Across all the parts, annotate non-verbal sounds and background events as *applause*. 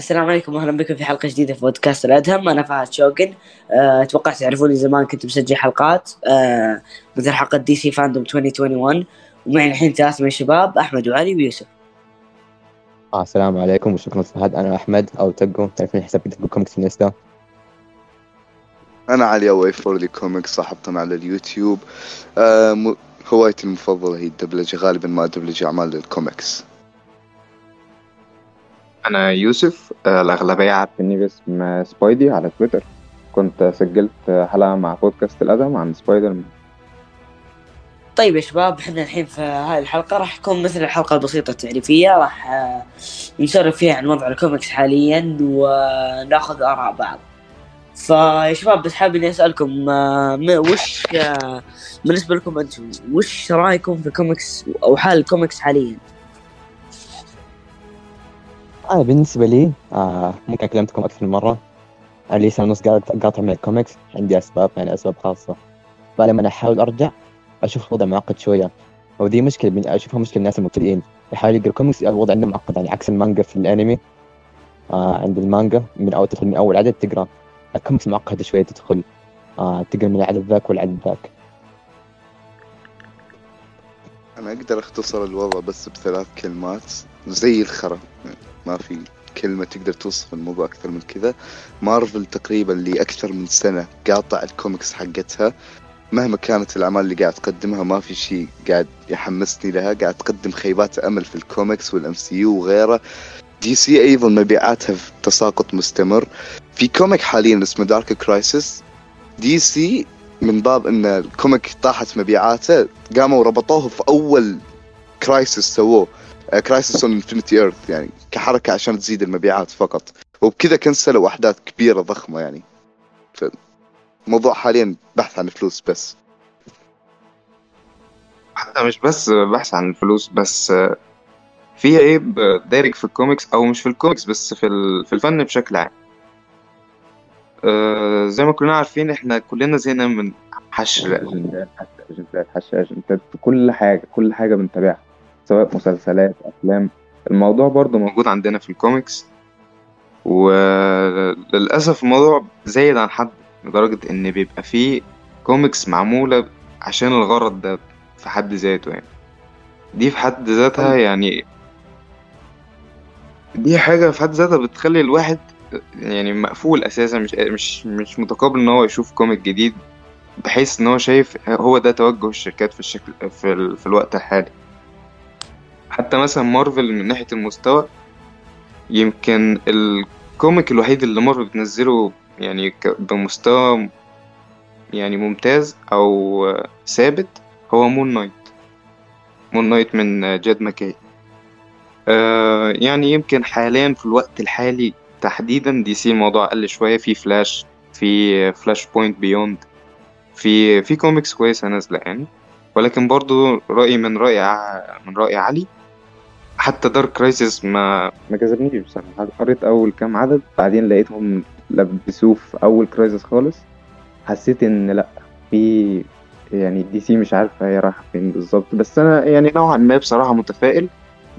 السلام عليكم واهلا بكم في حلقة جديدة في بودكاست الأدهم. أنا فهد شوقن. أه، أتوقع تعرفوني زمان كنت مسجل حلقات. أه مثل حلقة DC FanDome 2021 ومعي الحين ثلاث من الشباب أحمد وعلي ويوسف. آه السلام عليكم وشكرا فهد. أنا أحمد أو تقو. تعرفين حساب تقو كوميكس في الإنستا. أنا علي اوي فورلي كوميكس صاحب قناه على اليوتيوب. آه م... هوايتي المفضلة هي الدبلجة غالبا ما أدبلج أعمال الكوميكس أنا يوسف آه، الأغلبية عارفيني باسم سبايدي على تويتر. كنت سجلت حلقة مع بودكاست الأدهم عن سبايدر مان. طيب يا شباب إحنا الحين في هذه الحلقة راح تكون مثل الحلقة البسيطة التعريفية. راح آه، نسولف فيها عن وضع الكوميكس حاليا ونأخذ آراء بعض. فيا شباب بس حابب أسألكم آه، وش بالنسبة لكم أنتم وش رأيكم في الكوميكس أو حال الكوميكس حاليا؟ أنا بالنسبة لي آه ممكن كلمتكم أكثر من مرة. أنا لي سنه ونص قاطع من الكوميكس. عندي أسباب يعني أسباب خاصة. فلما أحاول أرجع أشوف الوضع معقد شوية. ودي مشكلة من أشوفها مشكلة الناس المبتدئين. يحاول يقرأ كوميكس الوضع عندهم معقد. يعني عكس المانجا في الأنمي. آه عند المانجا من أول تدخل من أول عدد تقرأ. الكوميكس معقد شوية تدخل. آه تقرأ من العدد ذاك والعدد ذاك. أنا أقدر أختصر الوضع بس بثلاث كلمات. زي الخرا. ما في كلمة تقدر توصف الموضوع أكثر من كذا. مارفل تقريبا لأكثر من سنة قاطع الكوميكس حقتها. مهما كانت الأعمال اللي قاعد تقدمها ما في شيء قاعد يحمسني لها. قاعد تقدم خيبات أمل في ال comics وال MCU وغيره. DC أيضا مبيعاتها في تساقط مستمر. في comic حاليا اسمه Dark Crisis DC من باب إن الكوميك طاحت مبيعاته قاموا ربطوه في أول crisis سووه. Crisis on Infinite Earths يعني كحركة عشان تزيد المبيعات فقط. وبكذا كنسلوا أحداث كبيرة ضخمة يعني. الموضوع حاليا بحث عن فلوس بس. حتى مش بس بحث عن الفلوس بس آه، في عيب دارج في الكوميكس أو مش في الكوميكس بس في في الفن بشكل عام. آه، زي ما كلنا عارفين إحنا كلنا زهقنا من حشر الأجندات حشر في كل حاجة كل حاجة بنتابعها. سواء مسلسلات أفلام. الموضوع برضو موجود عندنا في الكوميكس. وللأسف الموضوع زايد عن حد لدرجة إن بيبقى فيه كوميكس معمولة عشان الغرض ده في حد ذاته يعني. دي في حد ذاتها يعني دي حاجة في حد ذاتها بتخلي الواحد يعني مقفول أساسا مش مش مش متقبل إن هو يشوف كوميك جديد بحيث إن هو شايف هو ده توجه الشركات في الشكل في, ال... في الوقت الحالي. حتى مثلا مارفل من ناحية المستوى يمكن الكوميك الوحيد اللي مارفل بتنزله يعني بمستوى يعني ممتاز أو ثابت هو مون نايت. مون نايت من جاد ماكاي. آه يعني يمكن حاليا في الوقت الحالي تحديدا دي سي الموضوع قل شوية في فلاش في Flashpoint Beyond في في كوميكس كويسة نازلة يعني. ولكن برضو رأيي من رأي من رأي علي حتى Dark Crisis ما ما جذبنيش بصراحة. قريت أول كام عدد؟ بعدين لقيتهم لبسوه في أول crisis خالص. حسيت إن لأ في يعني دي سي مش عارفة هي رايحة فين بالظبط. بس أنا يعني نوعا ما بصراحة متفائل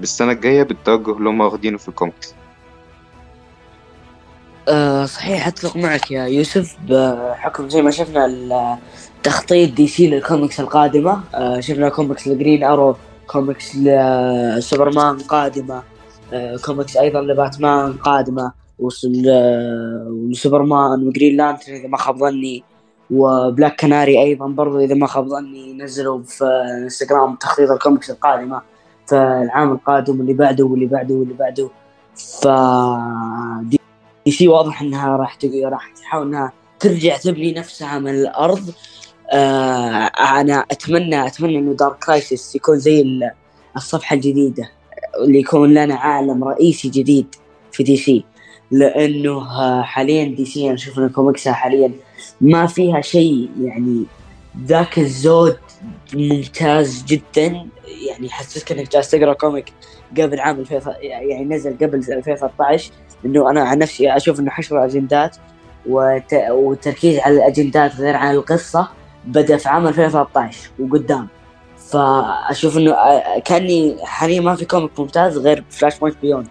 بالسنة الجاية بالتوجه اللي هم واخدينه في الكوميكس أه صحيح أتفق معك يا يوسف. بحكم زي ما شفنا تخطيط دي سي للكوميكس القادمة أه شفنا كوميكس لجرين ارو كوميكس لسوبرمان قادمة. أه كوميكس أيضا لباتمان قادمة. وصل آه، وسوبرمان وجرين لانترن إذا ما خاب ظني. وبلاك كناري أيضا برضو إذا ما خاب ظني نزلوا في إنستغرام تخطيط الكوميكس القادمة. في العام القادم واللي بعده واللي بعده واللي بعده. ف دي سي واضح إنها راح راح تحاول إنها ترجع تبني نفسها من الأرض. آه أنا اتمنى أتمنى إنه Dark Crisis يكون زي ال- الصفحة الجديدة اللي يكون لنا عالم رئيسي جديد في دي سي لأنه آه، حاليا دي سي أنا أشوف كوميكسها حاليا ما فيها شيء يعني ذاك الزود ممتاز جدا. يعني حسسك إنك جالس تقرأ كوميك قبل عام 2000 يعني نزل قبل 2013 إنه أنا عن نفسي أشوف إنه حشر أجندات وت... والتركيز على الأجندات غير عن القصة. بدا في عام 2013 وقدام. فأشوف إنه آه، كأني حاليا ما في كوميك ممتاز غير Flashpoint Beyond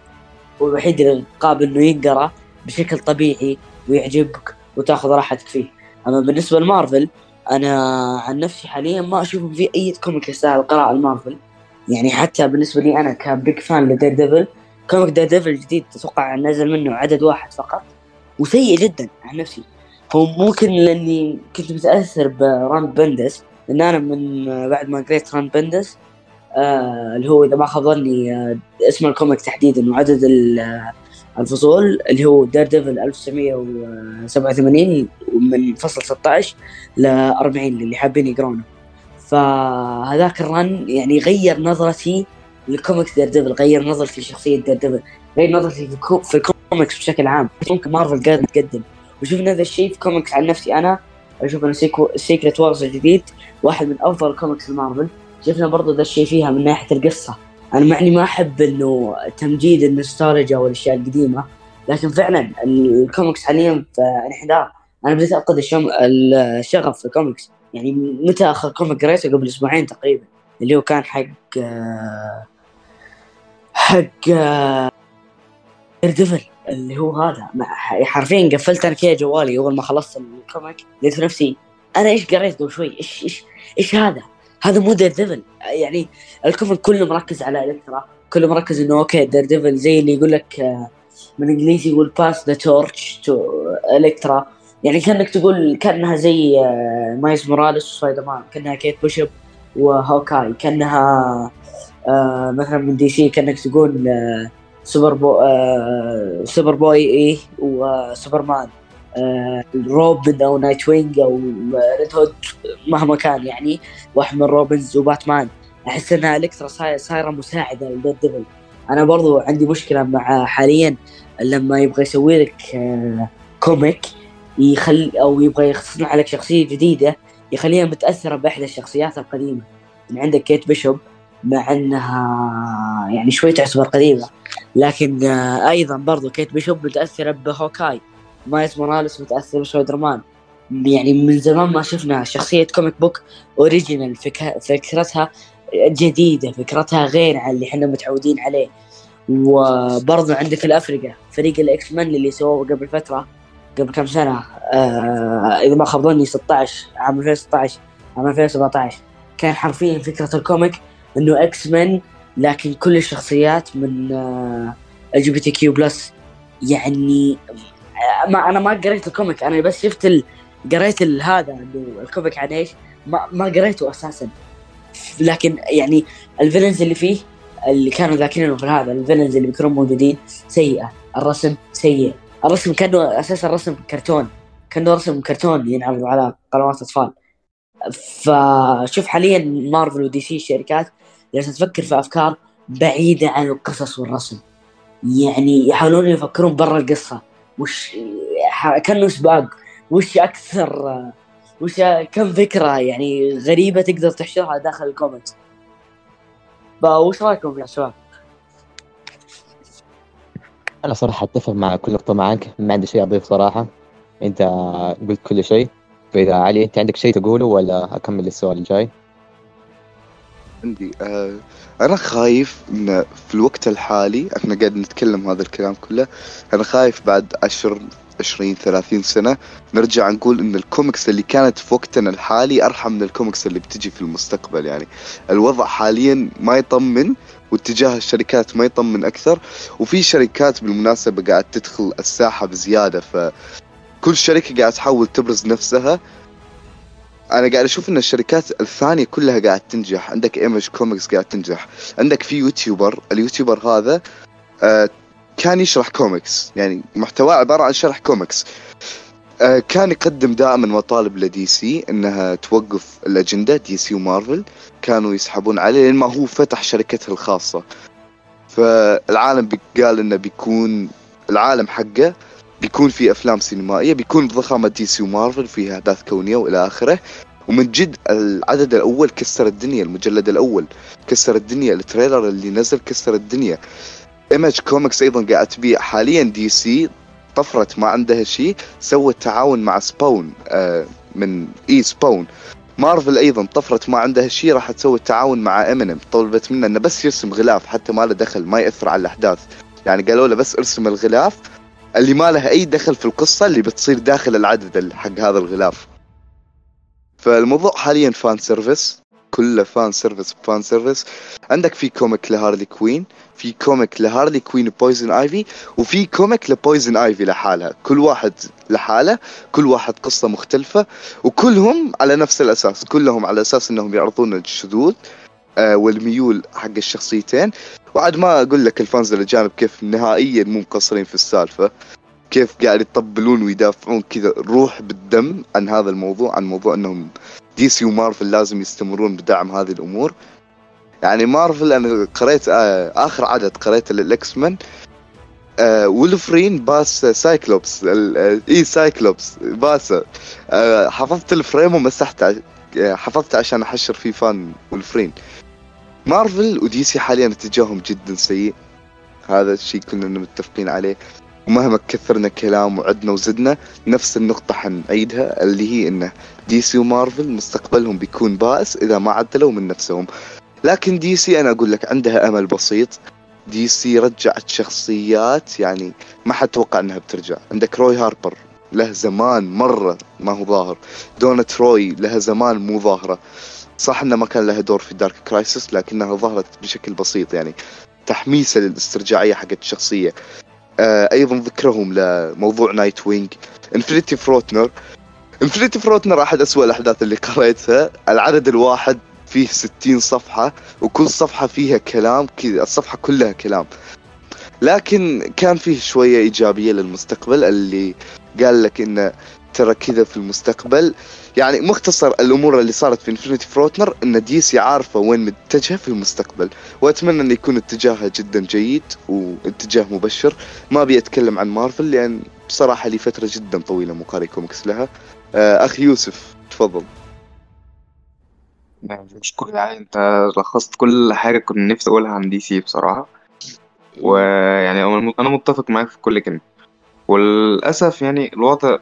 هو الوحيد اللي قابل إنه ينقرا بشكل طبيعي ويعجبك وتأخذ راحتك فيه. أما بالنسبة لمارفل أنا عن نفسي حاليا ما أشوف في أي كوميك يستاهل قراءة لمارفل يعني حتى بالنسبة لي أنا ك big fan لدير ديفل كوميك دير ديفل الجديد أتوقع نزل منه عدد واحد فقط وسيء جدا عن نفسي. هو ممكن لأني كنت متأثر ب run بندس لأن أنا من بعد ما قريت run بندس آه اللي هو إذا ما خاب ظني آه اسم الكوميك تحديدا وعدد ال- الفصول اللي هو دير ديفل 1987 من فصل 16 ل 40 اللي حابين يقرونه. فهذاك ال run يعني غير نظرتي لكوميكس دير ديفل غير نظرتي لشخصية دير ديفل غير نظرتي في الكوميكس بشكل عام. ممكن مارفل قادر تقدم. وشفنا هذا الشيء في كوميكس عن نفسي أنا. أشوف ان Secret Wars الجديد واحد من أفضل كوميكس المارفل. شفنا برضو ذا الشيء فيها من ناحية القصة. أنا مع إني ما أحب إنه تمجيد النوستالجيا والأشياء القديمة لكن فعلا الكوميكس حاليا في انحدار. أنا بديت أفقد. الشغف في الكوميكس يعني متى آخر كوميك قريته؟ قبل أسبوعين تقريبا. اللي هو كان حق آه، حق ديفل اللي هو هذا. مع- حرفيا قفلت أنا كذا جوالي أول ما خلصت الكوميك لقيت نفسي أنا إيش قريت قبل شوي؟ إيش إيش إيش هذا؟ هذا مو دير ديفل يعني الكوميك كله مركز على الكترا كله مركز إنه okay دير ديفل زي اللي يقول لك آه، من إنجليزي يقول pass the torch to الكترا يعني كأنك تقول كأنها زي مايز موراليس وسبايدر مان كأنها كيت بيشوب وهوكاي كأنها آه، مثلا من دي سي كأنك تقول آه، سوبر بو آه، سوبر بوي إيه وسوبرمان. آه، روبن أو نايت وينج أو ريد هود مهما كان يعني واحد من روبنز وباتمان. أحس إنها الكترا صايره مساعدة لدير ديفل أنا برضو عندي مشكلة مع حاليا لما يبغى يسوي لك آه، كوميك يخل أو يبغى يصنع لك شخصية جديدة يخليها متأثرة بإحدى الشخصيات القديمة. يعني عندك كيت بيشوب مع إنها يعني شوي تعتبر قديمة. لكن آه، أيضا برضو كيت بيشوب متاثره بهوكاي. مايلز موراليس متأثر بسبايدر مان. يعني من زمان ما شفنا شخصية comic book original فك... فكرتها جديدة فكرتها غير عن اللي إحنا متعودين عليه. وبرضو عندك الافريقا فريق الإكس مان اللي سووه قبل فترة قبل كم سنة آه إذا ما خاب ظني 16 عام 2016 عام 2017 كان حرفيا فكرة ال comic إنه إكس مان لكن كل الشخصيات من ال جي بي تي كيو بلس يعني آه، ما أنا ما قريت ال comic أنا بس شفت ال... قريت هذا ال comic عن إيش ما ما قريته أساسا. لكن يعني ال villains اللي فيه اللي كانوا ذاكرينه في هذا ال villains اللي بيكونوا موجودين سيئة. الرسم سيء. الرسم كأنه أساسا رسم كرتون. كأنه رسم كرتون ينعرض على قنوات أطفال. فشوف حاليا مارفل ودي سي الشركات جالسه تفكر في أفكار بعيدة عن القصص والرسم. يعني يحاولون يفكرون برا القصة. وش كأنه سباق. وش أكثر وش كم فكرة يعني غريبة تقدر تحشرها داخل الكوميكس فوش رأيكم يا شباب؟ أنا صراحة أتفق مع كل نقطة معك ما عندي شيء أضيف صراحة. أنت قلت كل شيء. فإذا علي أنت عندك شيء تقوله ولا أكمل السؤال الجاي؟ عندي. آه أنا خايف إن في الوقت الحالي إحنا قاعد نتكلم هذا الكلام كله أنا خايف بعد عشر عشرين ثلاثين سنة نرجع نقول إن الكوميكس اللي كانت في وقتنا الحالي أرحم من الكوميكس اللي بتجي في المستقبل. يعني الوضع حاليا ما يطمن واتجاه الشركات ما يطمن أكثر وفي شركات بالمناسبة قاعد تدخل الساحة بزيادة فكل شركة قاعد تحاول تبرز نفسها أنا قاعد أشوف إن الشركات الثانية كلها قاعد تنجح. عندك Image Comics قاعد تنجح. عندك في YouTuber. ال YouTuber هذا آه كان يشرح كوميكس يعني محتواه عبارة عن شرح كوميكس آه كان يقدم دائما مطالب لدي سي إنها توقف الأجندة دي سي ومارفل. كانوا يسحبون عليه لأن ما هو فتح شركته الخاصة. فالعالم قال إنه بيكون العالم حقه. بيكون في أفلام سينمائية بيكون بضخامه دي سي ومارفل فيها أحداث كونية وإلى آخره. ومن جد العدد الأول كسر الدنيا المجلد الأول كسر الدنيا ال trailer اللي نزل كسر الدنيا. Image Comics أيضا قاعد تبيع. حاليا دي سي طفرت ما عندها شيء. سوت تعاون مع Spawn آه من إي Spawn مارفل أيضا طفرت ما عندها شيء. راح تسوي تعاون مع امينيم طلبت منه إنه بس يرسم غلاف حتى ما له دخل ما يأثر على الأحداث. يعني قالوا له بس ارسم الغلاف اللي ما لها أي دخل في القصة اللي بتصير داخل العدد حق هذا الغلاف. فالموضوع حاليا fan service كله fan service fan service عندك في comic لهارلي كوين في comic لهارلي كوين وبويزن ايفي وفي comic لبويزن ايفي لحالها. كل واحد لحاله كل واحد قصة مختلفة وكلهم على نفس الأساس. كلهم على أساس أنهم يعرضون الشذوذ آه والميول حق الشخصيتين. وعاد ما أقول لك ال fans الأجانب كيف نهائيا مو مقصرين في السالفة كيف قاعد يطبلون ويدافعون كذا روح بالدم عن هذا الموضوع عن موضوع إنهم دي سي ومارفل لازم يستمرون بدعم هذه الأمور. يعني مارفل أنا قريت آه آخر عدد قريته للاكس مان آه ولفرين باس سايكلوبس إي سايكلوبس باسه آه حفظت ال frame ومسحته آه حفظته عشان أحشر فيه fan ولفرين مارفل ودي سي حاليا اتجاههم جدا سيء. هذا الشيء كلنا متفقين عليه. ومهما كثرنا كلام وعدنا وزدنا نفس النقطة حنعيدها اللي هي إنه دي سي ومارفل مستقبلهم بيكون بائس إذا ما عدلوا من نفسهم. لكن دي سي أنا أقول لك عندها أمل بسيط. دي سي رجعت شخصيات يعني ما حد توقع إنها بترجع. عندك روي هاربر له زمان مرة ما هو ظاهر. دونا تروي لها زمان مو ظاهرة. صح إنه ما كان لها دور في Dark Crisis لكنها ظهرت بشكل بسيط يعني تحميسه للاسترجاعية حقت الشخصية. آه أيضا ذكرهم لموضوع نايت وينج Infinite Frontier Infinite Frontier أحد اسوء الأحداث اللي قريتها. العدد الواحد فيه ستين صفحة وكل صفحة فيها كلام كذا الصفحة كلها كلام. لكن كان فيه شوية إيجابية للمستقبل اللي قال لك إنه ترى كذا في المستقبل. يعني مختصر الأمور اللي صارت في Infinite Frontier إن دي سي عارفة وين متجهه في المستقبل. وأتمنى انه يكون اتجاهها جدا جيد واتجاه مبشر. ما أبي أتكلم عن مارفل لأن بصراحه لي فترة جدا طويلة مو قاري كوميكس لها. آه، أخي يوسف تفضل. مش كل يعني أنت لخصت كل حاجة كنت نفسي أقولها عن دي سي بصراحة. ويعني أنا متفق معاك في كل كلمة. وللأسف يعني الوضع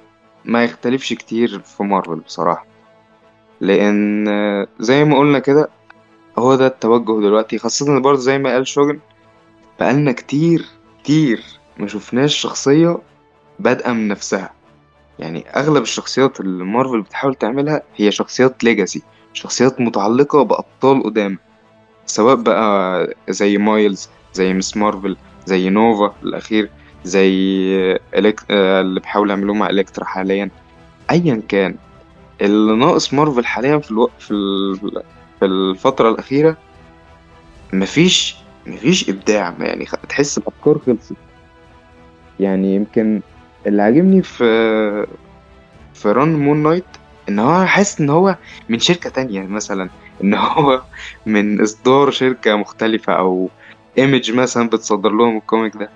ما يختلفش كتير في مارفل بصراحة. لأن زي ما قلنا كده هو ده التوجه دلوقتي خاصة برضه زي ما قال شوجن بقالنا كتير كتير ما شفناش شخصية بادئة من نفسها. يعني أغلب الشخصيات اللي مارفل بتحاول تعملها هي شخصيات legacy شخصيات متعلقة بأبطال قدام. سواء بقى زي مايلز زي مس مارفل زي نوفا الأخير. زي إليك... آه، اللي بيحاولوا يعملوه مع إلكترا حاليا. أيا كان اللي ناقص مارفل حاليا في ألو... في, ال... في الفترة الأخيرة مفيش مفيش إبداع يعني تحس الأفكار خلصت. يعني يمكن اللي عاجبني في في run Moon Knight إن هو حاسس إن هو من شركة تانية مثلا إن هو من إصدار شركة مختلفة أو Image مثلا بتصدر لهم الكوميك ده.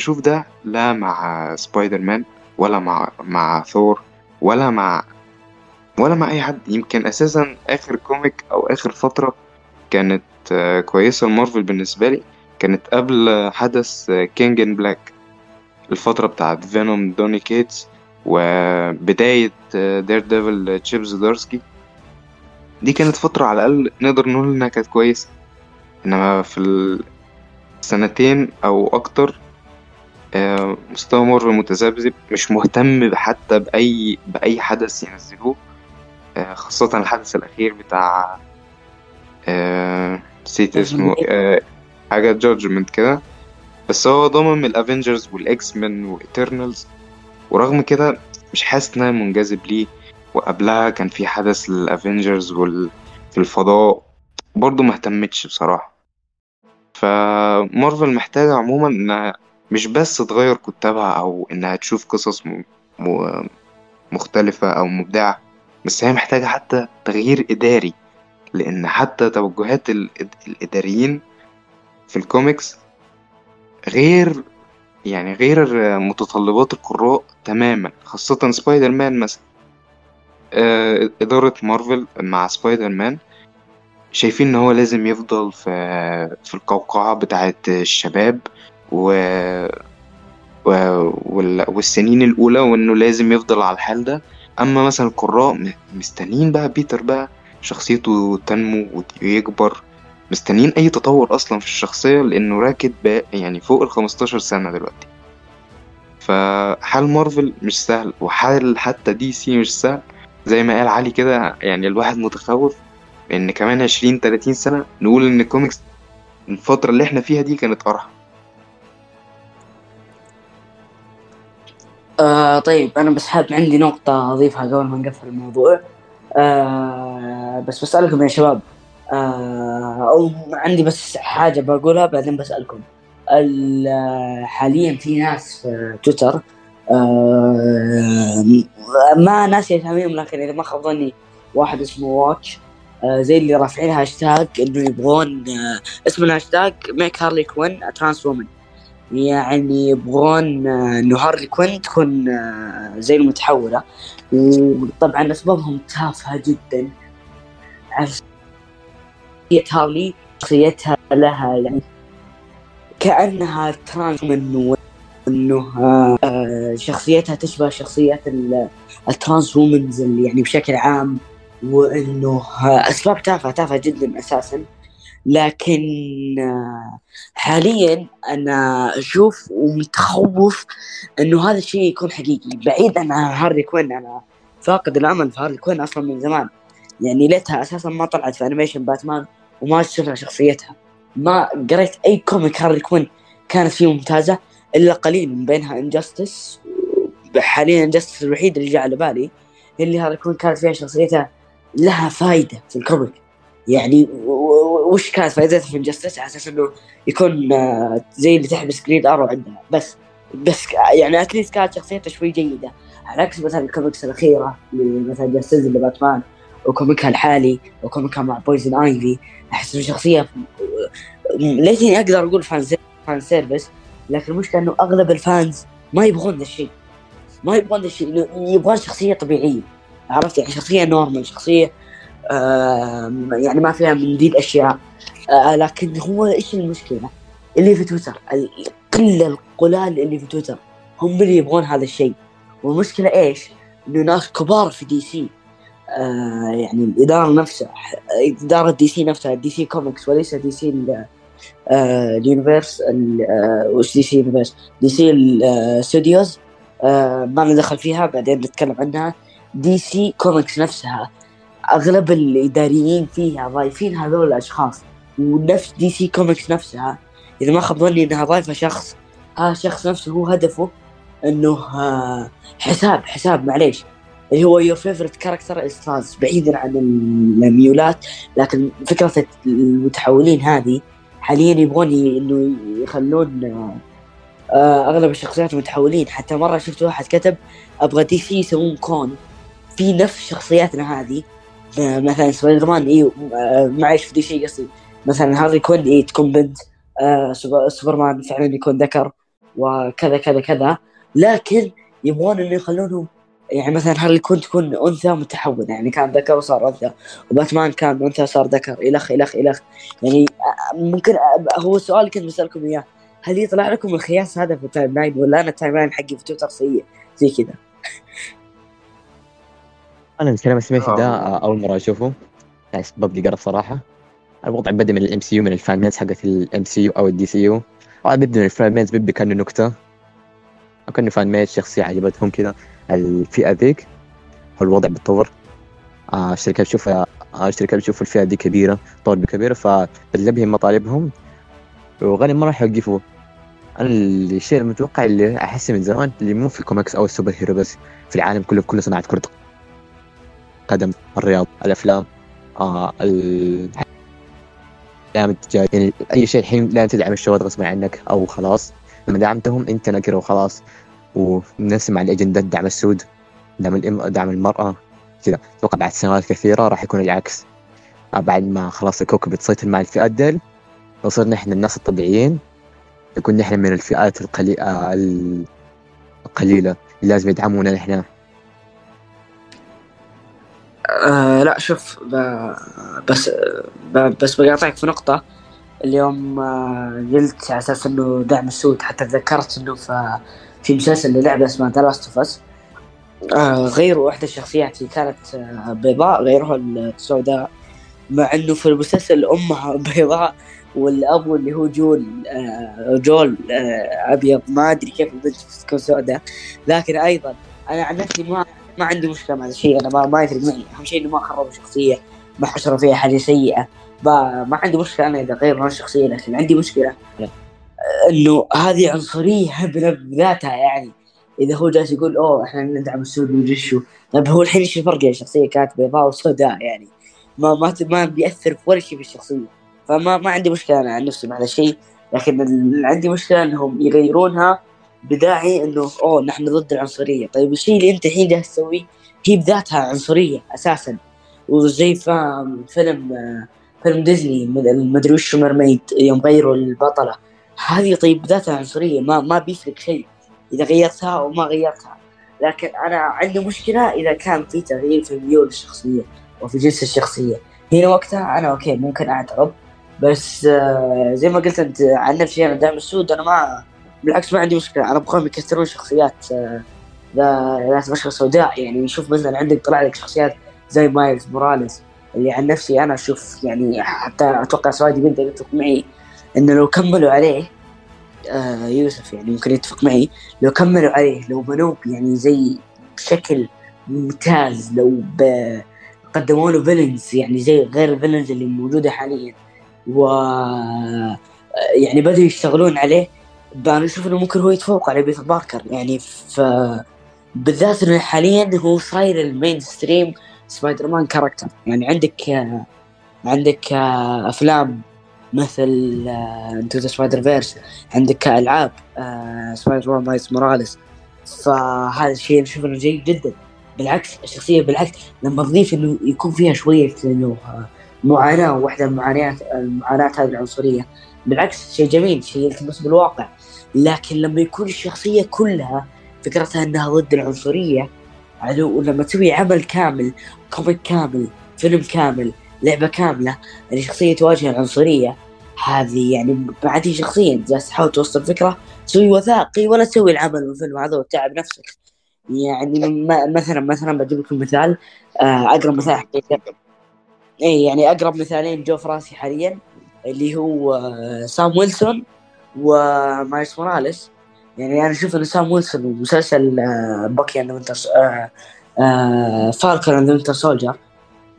شوف ده لا مع سبايدر مان ولا مع مع ثور ولا مع ولا مع أي حد. يمكن أساسا آخر كوميك أو آخر فترة كانت آه، كويسة لمارفل بالنسبة لي كانت قبل حدث King in Black الفترة بتاعت Venom Donny Cates وبداية Daredevil Chip Zdarsky دي كانت فترة على الأقل نقدر نقول إنها كانت كويسة. إنما في السنتين أو أكتر آه، مستوى مارفل متذبذب مش مهتم حتى بأي بأي حدث ينزلوه آه، خاصة الحدث الأخير بتاع آه، نسيت اسمه حاجة Judgment كده. بس هو ضمن ال Avengers وال X-Men و Eternals ورغم كده مش حاسس ان أنا منجذب ليه. وقبلها كان في حدث لل Avengers وال... في الفضاء برضه ما اهتمتش بصراحة. فمارفل محتاجة عموما إنها مش بس تغير كتابها أو إنها تشوف قصص م... م... مختلفة أو مبدعة بس هي محتاجة حتى تغيير إداري لأن حتى توجهات الإداريين في الكوميكس غير يعني غير متطلبات القراء تماما خاصة سبايدر مان مثلا. آه، إدارة مارفل مع سبايدر مان شايفين إن هو لازم يفضل في في القوقعة بتاعة الشباب و... و... والسنين الأولى وإنه لازم يفضل على الحال ده. أما مثلا القراء مستنيين بقى بيتر بقى شخصيته تنمو ويكبر. مستنيين أي تطور أصلا في الشخصية لأنه راكد بقى يعني فوق ال 15 سنة دلوقتي. فحال مارفل مش سهل وحال حتى دي سي مش سهل. زي ما قال علي كده يعني الواحد متخوف إن كمان 20 30 سنة نقول إن الكوميكس الفترة اللي إحنا فيها دي كانت أرحم. آه طيب أنا بس حاب عندي نقطة أضيفها قبل ما نقفل الموضوع. آه بس بسألكم يا شباب. آه أو عندي بس حاجة بقولها بعدين بسألكم. ال- حاليا في ناس في تويتر آه ما ناسي اساميهم لكن إذا ما خاب ظني واحد اسمه واتش آه زي اللي رافعين هاشتاج إنه يبغون آه اسم الهاشتاج make Harley Quinn trans woman يعني يبغون انه هارلي كوين تكون آه، زي المتحولة. وطبعا أسبابهم تافهة جدا. شخصية هارلي شخصيتها لها يعني كأنها trans من إنه آه، شخصيتها تشبه شخصيات ال- ال trans womens يعني بشكل عام وإنه آه، أسباب تافهة تافهة جدا أساسا. لكن حاليا أنا أشوف ومتخوف إنه هذا الشيء يكون حقيقي. بعيدا عن هارلي كوين أنا فاقد الأمل في هارلي كوين أصلا من زمان. يعني ليتها أساسا ما طلعت في animation باتمان وما شفنا شخصيتها. ما قريت أي كوميك هارلي كوين كانت فيه ممتازة إلا قليل من بينها Injustice حاليا Injustice الوحيد اللي جاء على بالي اللي هارلي كوين كانت فيها شخصيتها لها فايدة في الكوميك يعني وش كانت فائدتها في Injustice على أساس إنه يكون آه، زي اللي تحبس Green Arrow عندها بس بس يعني at least كانت شخصيته شوي جيدة. على عكس مثلا الكوميكس الأخيرة مثلا Justice League باتمان وكوميكها الحالي وكوميكها مع Poison Ivy أحس إنه شخصية ليتني أقدر أقول fan fan service لكن المشكلة إنه أغلب ال fans ما يبغون ذا الشيء. ما يبغون ذا الشيء يبغون شخصية طبيعية. عرفت؟ يعني شخصية normal شخصية يعني ما فيها من دي الأشياء. آه لكن هو إيش المشكلة؟ اللي في تويتر. القله القلال اللي في تويتر هم اللي يبغون هذا الشيء. والمشكلة إيش؟ إنه ناس كبار في دي سي. آه يعني الإدارة نفسها إدارة دي سي نفسها دي سي كوميكس وليس دي سي ال- آه، ال universe ال- وش دي سي universe؟ دي سي ال studios ما لنا دخل فيها بعدين نتكلم عنها. دي سي كوميكس نفسها. أغلب الإداريين فيها ضايفين هذول الأشخاص. ونفس دي سي كوميكس نفسها إذا ما خاب ظني إنها ضايفة شخص هذا الشخص نفسه هو هدفه إنه آه، حساب حساب معليش. اللي هو يور فيفرت كاركتر أستاذ بعيدا عن الميولات لكن فكرة المتحولين هذه حاليا يبغون إنه يخلون آه، أغلب الشخصيات متحولين. حتى مرة شفت واحد كتب أبغى دي سي يسوون كون. في نفس شخصياتنا هذه مثلا سبايدر مان اي معيش في دي سي قصدي. مثلا هارلي كوين اي تكون بنت آه، سوبر- سوبرمان فعلا يكون ذكر وكذا كذا كذا. لكن يبغون إنه يخلونهم يعني مثلا هارلي كوين تكون أنثى متحول يعني كان ذكر وصار أنثى وباتمان كان أنثى صار ذكر الخ الخ الخ يعني آه، ممكن آه، هو السؤال اللي كنت بسألكم إياه. هل يطلع لكم الخياس هذا في ال timeline ولا أنا ال timeline حقي في تويتر سيء؟ زي كذا. أنا الكلام سمعت ده آه. أول مرة أشوفه. يعني سبب لي قرف صراحة. الوضع بدأ من ال MCU من ال fan memes حقت ال MCU أو ال DCU بيبدا من ال fan memes بيبدا كأنه نكتة. كأنه fan memes شخصيه عجبتهم كذا الفئة ذيك. والوضع بيتطور آه الشركات بتشوف آه الشركات بتشوف الفئة دي كبيرة طور كبيرة فتلبهم مطالبهم. وغالبا ما راح يوقفوا. أنا الشيء المتوقع اللي احسه من زمان اللي مو في الكوميكس أو ال superhero بس في العالم كله في كل صناعة كرة قدم الرياض الأفلام آه ال الاعلام التجاري يعني أي شيء الحين لا تدعم الشباب غصبا عنك أو خلاص. لما دعمتهم أنت نكره وخلاص ونفس مع الاجندات دعم السود دعم الام دعم المرأة كذا. أتوقع بعد سنوات كثيرة راح يكون العكس. آه بعد ما خلاص الكوكب يتسيطر مع الفئات ديل وصرنا إحنا الناس الطبيعيين نكون نحن من الفئات القليلة القليلة اللي لازم يدعمونا نحن آه لا شوف. بس. بس بقاطعك في نقطة اليوم آه قلت على أساس إنه دعم السود حتى تذكرت إنه في في مسلسل للعبة اسمها The Last of Us غيروا احدى الشخصيات اللي كانت آه بيضاء غيروها السوداء مع إنه في المسلسل أمها *laughs* بيضاء والأب اللي هو جول آه جول آه أبيض ما أدري كيف البنت تكون سوداء لكن أيضا أنا عن نفسي ما ما عندي مشكلة مع هذا الشيء. أنا ما, ما يفرق معي أهم شيء إنه ما خربوا شخصيه ما حشروا فيها حاجة سيئة. ما, ما عندي مشكلة أنا إذا غيروا الشخصية لكن عندي مشكلة. إنه هذه عنصرية بذاتها يعني. إذا هو جالس يقول أوه إحنا ندعم السود وجشو طيب هو الحين إيش الفرق يا شخصية كانت بيضاء وسوداء يعني. ما ما ما بيأثر في ولا شيء في الشخصية. فما ما عندي مشكلة أنا عن نفسي مع هذا الشيء. لكن عندي مشكلة إنهم يغيرونها بداعي إنه أوه نحن ضد العنصرية. طيب الشيء اللي أنت الحين جالس تسويه هي بذاتها عنصرية أساسا. وزي فيلم فيلم ديزني مدري وش مرميد يوم غيروا البطلة. هذه طيب بذاتها عنصرية ما ما بيفرق شيء. إذا غيرتها أو ما غيرتها. لكن أنا عندي مشكلة إذا كان في تغيير في ميول الشخصية وفي جنس الشخصية. هنا وقتها أنا okay ممكن أعترض. بس آه، زي ما قلت أنت عن نفسي أنا دائما السود أنا ما بالعكس ما عندي مشكلة. أنا ابغاهم يكثرون شخصيات آه، ذات بشره سوداء يعني شوف مثلا عندك طلع لك شخصيات زي Miles Morales اللي عن نفسي أنا أشوف يعني حتى أتوقع سوادي بنت يتفق معي إنه لو كملوا عليه آه يوسف يعني ممكن يتفق معي لو كملوا عليه لو بنوه يعني زي بشكل ممتاز لو قدموا له villains يعني زي غير ال villains اللي موجودة حاليا و يعني بدأوا يشتغلون عليه أنا أشوف إنه ممكن هو يتفوق على Peter Parker. يعني ف بالذات إنه حاليا هو صاير ال mainstream Spider-Man character يعني عندك عندك أفلام مثل Into the Spider-Verse عندك ألعاب Spider-Man Miles Morales فهذا الشيء أشوف إنه جيد جدا. بالعكس الشخصية بالعكس لما تضيف إنه يكون فيها شوية إنه معاناة واحدة من معانيات المعاناه هذه العنصرية. بالعكس شيء جميل شيء يلتمس بالواقع. لكن لما يكون الشخصية كلها فكرتها إنها ضد العنصرية ولما تسوي عمل كامل comic كامل فيلم كامل لعبة كاملة يعني شخصية تواجه العنصرية هذه يعني بعد هي شخصيا جالس تحاول توصل فكره تسوي وثائقي ولا تسوي العمل والفيلم هذا وتتعب نفسك. يعني مثلا مثلا بجيب لكم مثال آه، أقرب مثال حقيقه اي يعني أقرب مثالين جو في راسي حاليا اللي هو آه، Sam Wilson. و Miles Morales. يعني أنا أشوف إن Sam Wilson ومسلسل Bucky and Winter Falcon and Winter Soldier.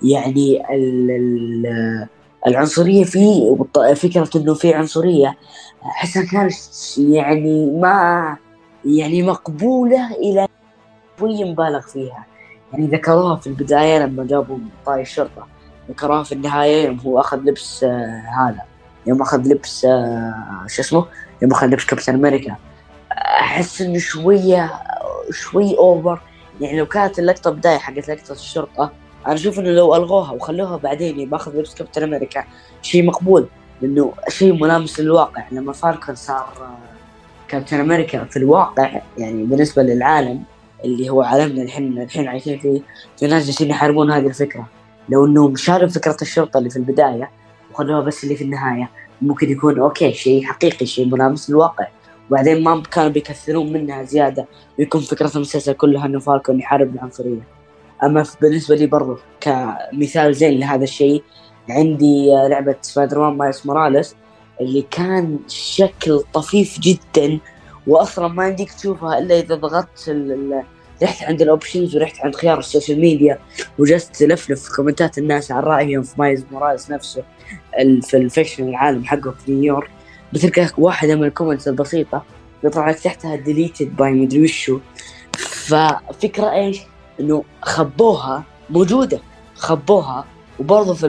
يعني ال ال العنصرية فيه فكرة إنه في عنصرية احسها كانت يعني ما يعني مقبولة إلى شوي مبالغ فيها. يعني ذكروها في البداية لما جابوا طاي الشرطة. ذكروها في النهاية يوم هو أخذ لبس آه هذا. يوم أخذ لبس آه شو اسمه؟ يوم أخذ لبس كابتن أمريكا. أحس إنه شوية شوي over يعني لو كانت اللقطة بداية حقت لقطة الشرطة أنا أشوف إنه لو ألغوها وخلوها بعدين باخذ لبس Captain America شيء مقبول لأنه شيء ملامس للواقع. لما Falcon صار Captain America في الواقع يعني بالنسبة للعالم اللي هو عالمنا الحين الحين عايشين فيه في ناس جالسين يحاربون هذه الفكرة. لو انهم شالوا فكرة الشرطة اللي في البداية وخلوها بس اللي في النهاية. ممكن يكون okay شيء حقيقي شيء ملامس للواقع. وبعدين ما كانوا بيكثرون منها زيادة. ويكون فكرة المسلسل كلها إنه Falcon يحارب العنصرية. أما بالنسبة لي برضو كمثال زين لهذا الشيء عندي لعبة Spider-Man Miles Morales اللي كان شكل طفيف جدا واصلا ما يمديك تشوفها إلا إذا ضغطت رحت عند ال options ورحت عند خيار ال social media وجلست تلفلف في كومنتات الناس عن رأيهم في Miles Morales نفسه في الفيشن العالم حقه في نيويورك. بتلقى واحدة من ال comments البسيطة يطلع لك تحتها deleted by مدري وشو ففكرة إيش؟ إنه خبوها موجودة خبوها. وبرضه في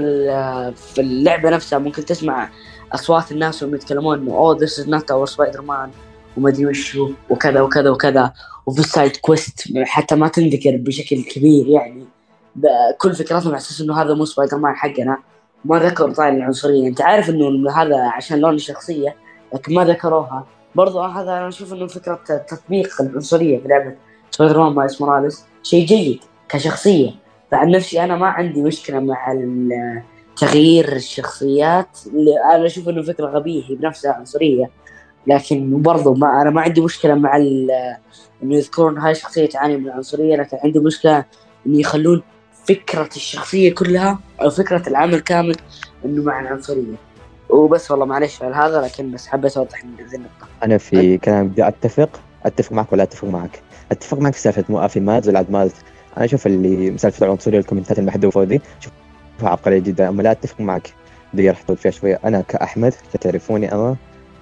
في اللعبة نفسها ممكن تسمع أصوات الناس وهم يتكلمون إنه oh this is not our Spider-Man وما أدري وشو وكذا وكذا وكذا. وفي ال side quest حتى ما تنذكر بشكل كبير يعني. كل فكرتهم على أساس إنه هذا مو سبايدر مان حقنا. ما ذكروا طالع العنصرية. أنت عارف إنه هذا عشان لون الشخصية لكن ما ذكروها. برضو هذا أنا أشوف إنه فكرة تطبيق العنصرية في لعبة Spider-Man Miles Morales شيء جيد كشخصية. فعن نفسي أنا ما عندي مشكلة مع تغيير الشخصيات. أنا أشوف إنه فكرة غبية هي بنفسها عنصريه لكن برضو ما أنا ما عندي مشكلة مع إنه يذكرون هاي الشخصيه تعاني من العنصرية لكن عندي مشكلة إنه يخلون فكرة الشخصية كلها أو فكرة العمل كامل إنه مع العنصرية. وبس والله معلش على هذا لكن بس حبيت أوضح ذي النقطة. أنا في كلام بدي أتفق. أتفق معك ولا أتفق معك؟ أتفق معك في سالفة مو في ماز ولا ماز. أنا أشوف اللي سالفه العنصرية الكومنتات المحذوفه دي شوفها عبقرية جدا. أما لا أتفق معك بدي أحط فيها شوية. أنا كأحمد تعرفوني أنا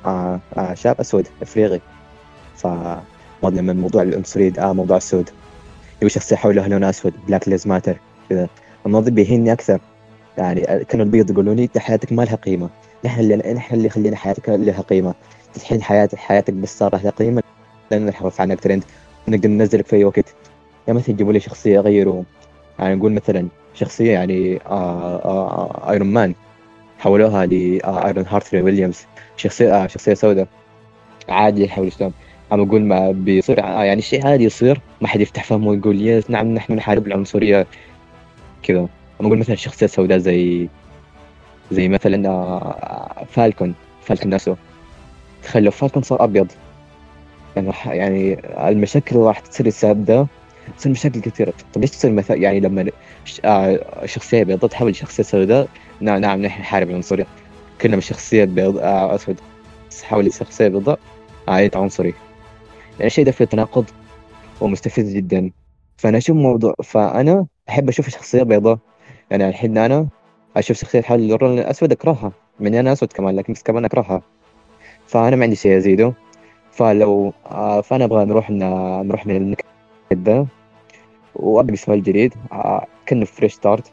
آه آه شاب أسود إفريقي. ف لما موضوع العنصريه آه موضوع السود. يبي شخصية حوله لون اسود Black Lives Matter كذا. الموضوع بيهيني أكثر. يعني كانوا البيض يقولوا لي حياتك ما لها قيمة. نحن اللي نحن اللي خلينا حياتك لها قيمة. الحين حياتك حياتك بس صار لها قيمة. لأن نحرف عنك ترند. ونقدر ننزلك في أي وقت. يا مثلا يجيبوا لي شخصية غيروا يعني نقول مثلا شخصية يعني آه آه Iron Man حولوها ل Ironheart Williams شخصية آه شخصية سوداء. عادي يحاول يشتغل عم أقول ما بيصير يعني الشيء هذا يصير. ما حد يفتح فمه ويقول يس نعم نحن نحارب العنصرية. كذا. عم أقول مثلا شخصية سوداء زي زي مثلا آه، فالكون فالكون نفسه. تخيل لو فالكون صار أبيض. يعني يعني المشاكل راح تصير السبب ده تصير مشاكل كثيرة. طيب ليش تصير مثلا يعني لما آه، شخصية بيضاء تحول شخصية سوداء؟ نعم نعم نحن نحارب العنصرية. كلما شخصية بيض آه، أسود. تحول شخصية بيضاء. عايد عنصري يعني الشيء ده فيه تناقض ومستفز جدا. فأنا أشوف موضوع فأنا أحب أشوف شخصية بيضاء. يعني الحين أنا أشوف شخصية تحول للون الأسود أكرهها. من أنا أسود كمان لكن بس كمان أكرهها. فأنا ما عندي شيء أزيده. فلو آه، فأنا أبغى نروح نروح من النكد ده وأبدأ بسؤال جديد آه، كأنه fresh start آه،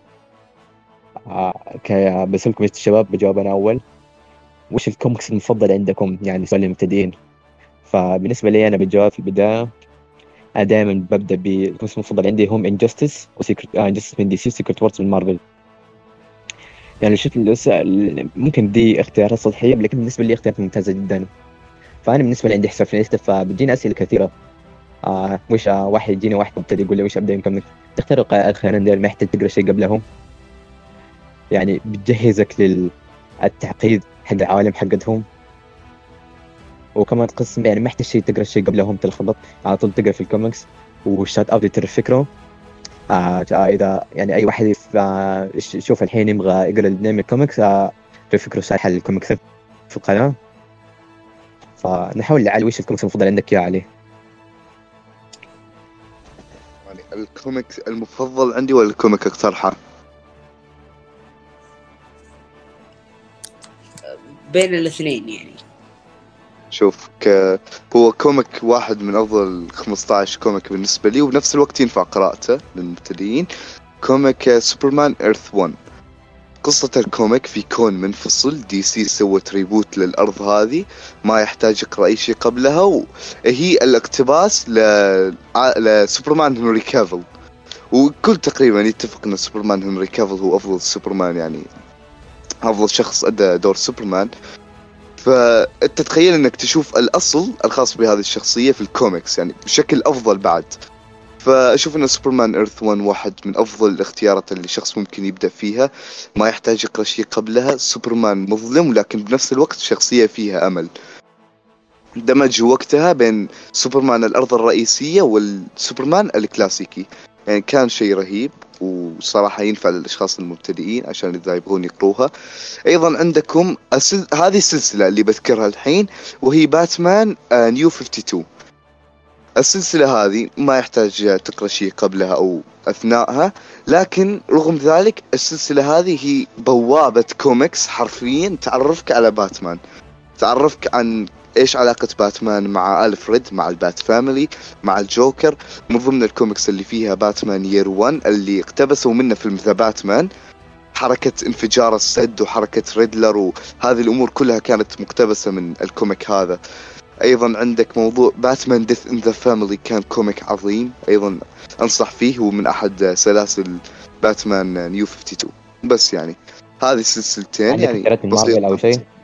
بسألكم يا شباب بجاوب أنا أول. وش الكوميكس المفضل عندكم؟ يعني سؤال المبتدئين. فبالنسبة لي أنا بالجواب في البداية أنا دائما ببدأ بالكوميكس المفضل عندي هم Injustice و Secret Injustice من DC Secret Wars من مارفل يعني شفت ممكن دي اختيارات سطحية لكن بالنسبة لي اختيارات ممتازة جدا. فأنا بالنسبة لي عندي حساب في فبتجيني أسئلة كثيرة. آه وش آه واحد يجيني واحد مبتدئ يقول لي وش أبدأ يمكن تختار الخيارين دول ما يحتاج تقرأ شيء قبلهم. يعني بتجهزك للتعقيد حق العوالم حقتهم. وكمان قسم يعني ما يحتاج شيء تقرأ شيء قبلهم تلخبط على طول تقرأ في الكوميكس و shout out تعرف فكره. آه, آه إذا يعني أي واحد آه يشوف الحين يبغى يقرأ الاثنين الكوميكس آه فكره شارحه الكوميكس في القناة. فنحاول نعلي وش الكوميكس المفضل عندك يا علي؟ الكوميك المفضل عندي ولا الكوميك اقترحه؟ بين الاثنين يعني. شوف ك... هو كوميك واحد من أفضل 15 كوميك بالنسبة لي وبنفس الوقت ينفع قراءته للمبتدئين. كوميك سوبرمان Earth 1 قصة الكوميك في كون منفصل دي سي سوت reboot للأرض هذه ما يحتاج يقرأ أي شيء قبلها وهي الاقتباس ل... لسوبرمان هنري كافل. وكل تقريبا يتفق أن سوبرمان هنري كافل هو أفضل سوبرمان يعني. أفضل شخص أدى دور سوبرمان. فأنت تخيل أنك تشوف الأصل الخاص بهذه الشخصية في الكوميكس يعني بشكل أفضل بعد. فأشوف إن سوبرمان Earth 1 واحد من أفضل الاختيارات اللي شخص ممكن يبدأ فيها. ما يحتاج يقرأ شيء قبلها. سوبرمان مظلم لكن بنفس الوقت شخصية فيها أمل. دمج وقتها بين سوبرمان الأرض الرئيسية والسوبرمان الكلاسيكي. يعني كان شيء رهيب. وصراحة ينفع للأشخاص المبتدئين عشان إذا يبغون يقروها. أيضا عندكم أسل... هذه السلسلة اللي بذكرها الحين وهي باتمان New 52 السلسلة هذه ما يحتاج تقرأ شيء قبلها أو أثناءها لكن رغم ذلك السلسلة هذه هي بوابة كوميكس حرفيا تعرفك على باتمان تعرفك عن إيش علاقة باتمان مع ألفريد مع ال Bat Family مع الجوكر؟ من ضمن الكوميكس اللي فيها باتمان Year 1 اللي اقتبسوا منه فيلم The Batman حركة انفجار السد وحركة Riddler وهذه الأمور كلها كانت مقتبسة من الكوميك هذا. أيضا عندك موضوع باتمان Death in the Family كان كوميك عظيم. أيضا أنصح فيه هو من أحد سلاسل باتمان New 52 بس يعني هذه السلسلتين يعني من مارفل أو شيء؟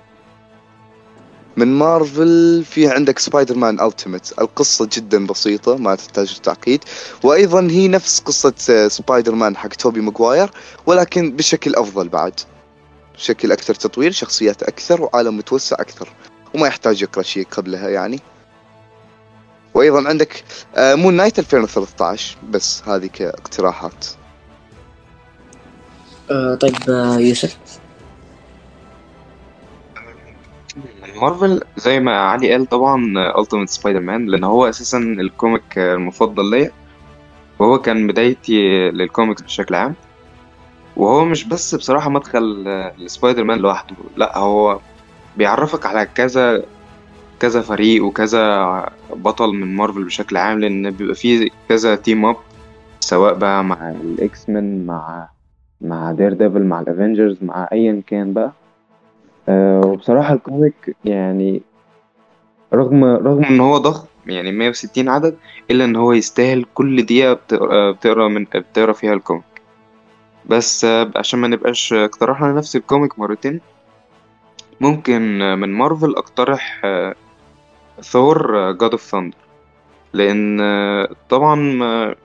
من مارفل في عندك سبايدر مان Ultimate. القصة جدا بسيطة ما تحتاج تعقيد وأيضا هي نفس قصة سبايدر مان حق توبي ماجواير ولكن بشكل أفضل بعد. بشكل أكثر تطوير شخصيات أكثر وعالم متوسع أكثر وما يحتاج يقرأ شيء قبلها يعني. وأيضا عندك Moon Knight 2013 بس هذه كاقتراحات. آه طيب آه يوسف. مارفل زي ما علي قال طبعا Ultimate سبايدر مان لأن هو أساسا الكوميك المفضل ليا. وهو كان بدايتي للكوميكس بشكل عام. وهو مش بس بصراحة مدخل لسبايدر مان لوحده لا هو بيعرفك على كذا كذا فريق وكذا بطل من مارفل بشكل عام لأن بيبقى فيه كذا team up سواء بقى مع ال X-Men مع مع Daredevil مع ال Avengers مع ايا كان بقى. أه وبصراحة الكوميك يعني رغم رغم إن هو ضخم يعني 160 عدد إلا إن هو يستاهل كل دقيقة بتقرا بتقرأ من بتقرأ فيها الكوميك. بس آه، عشان ما نبقاش اقترحنا نفس الكوميك مرتين ممكن آه، من مارفل أقترح آه، ثور God of Thunder لأن آه، طبعا آه،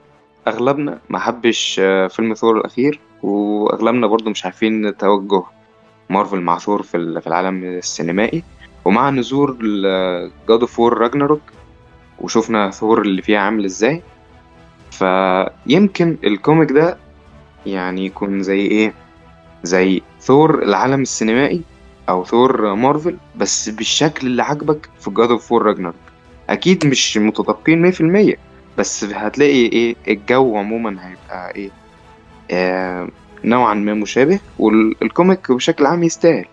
أغلبنا ما حبش آه، فيلم ثور الأخير وأغلبنا برضو مش عارفين توجه مارفل مع ثور في ال- في العالم السينمائي. ومع نزول God of War Ragnarok وشوفنا ثور اللي فيها عامل إزاي. فيمكن الكوميك ده يعني يكون زي إيه؟ زي ثور العالم السينمائي أو ثور مارفل بس بالشكل اللي عجبك في God of War Ragnarok أكيد مش متطابقين 100% بس هتلاقي إيه؟ الجو عموما هيبقى إيه؟ آه نوعا ما مشابه والكوميك بشكل عام يستاهل.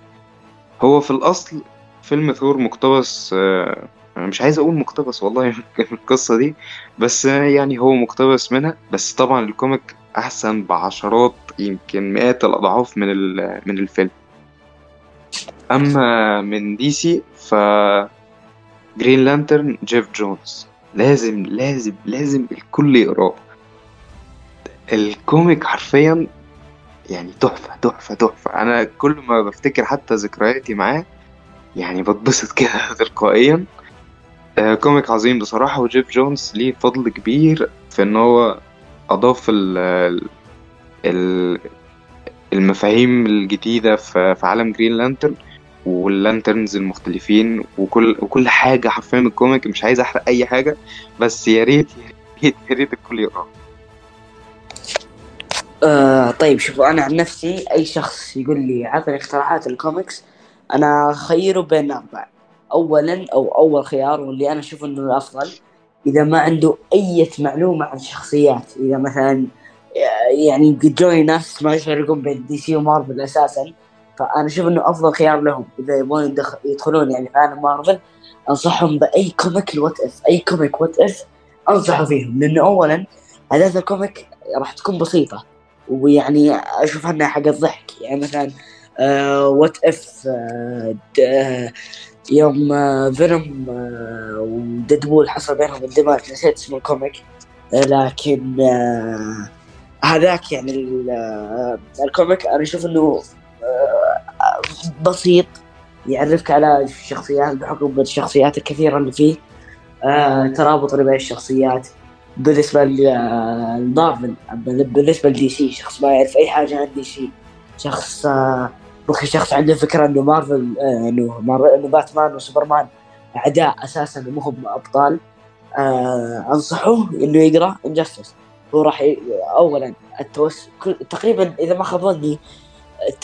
هو في الأصل فيلم ثور مقتبس آه مش عايز أقول مقتبس والله من *laughs* القصة دي بس يعني هو مقتبس منها. بس طبعا الكوميك أحسن بعشرات يمكن مئات الأضعاف من من الفيلم. أما من دي سي ف Green Lantern جيف جونز لازم لازم لازم الكل يقراه. الكوميك حرفيا يعني تحفة تحفة تحفة. أنا كل ما بفتكر حتى ذكرياتي معاه يعني بتبسط كده *laughs* تلقائيا. آه، كوميك عظيم بصراحة وجيف جونز ليه فضل كبير في إن هو أضاف ال ال المفاهيم الجديدة في عالم Green Lantern وال Lanterns المختلفين وكل وكل حاجة حرفيا الكوميك مش عايز أحرق أي حاجة بس يا ريت يا ريت يا ريت الكل يقرأه. آه طيب شوفوا أنا عن نفسي أي شخص يقول لي عطني اقتراحات الكوميكس أنا خيره بين أربع. اولا أو أول خيار واللي أنا أشوف إنه الأفضل إذا ما عنده أي معلومة عن الشخصيات إذا مثلا يعني قد جوني ناس ما يفرقون بين دي سي ومارفل أساسا فأنا أشوف إنه أفضل خيار لهم. إذا يبغون يدخ- يدخلون يعني في عالم مارفل أنصحهم بأي comic ال What If أي comic What If أنصحهم فيهم. لأنه اولا احداث ال comic راح تكون بسيطة. ويعني أشوف أنها حق الضحك. يعني مثلا What If يوم آه فينوم آه وديدبول حصل بينهم اندماج نسيت اسم ال comic. آه لكن آه هذاك يعني آه ال comic أنا أشوف إنه آه بسيط يعرفك على الشخصيات بحكم الشخصيات الكثيرة اللي فيه. آه ترابط بين الشخصيات. بالنسبة لمارفل بالنسبة لدي سي شخص ما يعرف أي حاجة عن دي سي شخص آه ممكن شخص عنده فكرة إنه مارفل آه إنه. إنه باتمان وسوبرمان اعداء أساسا مو هم أبطال. آه انصحه إنه يقرأ Injustice هو راح ي... اولا التوس... تقريبا إذا ما خاب ظني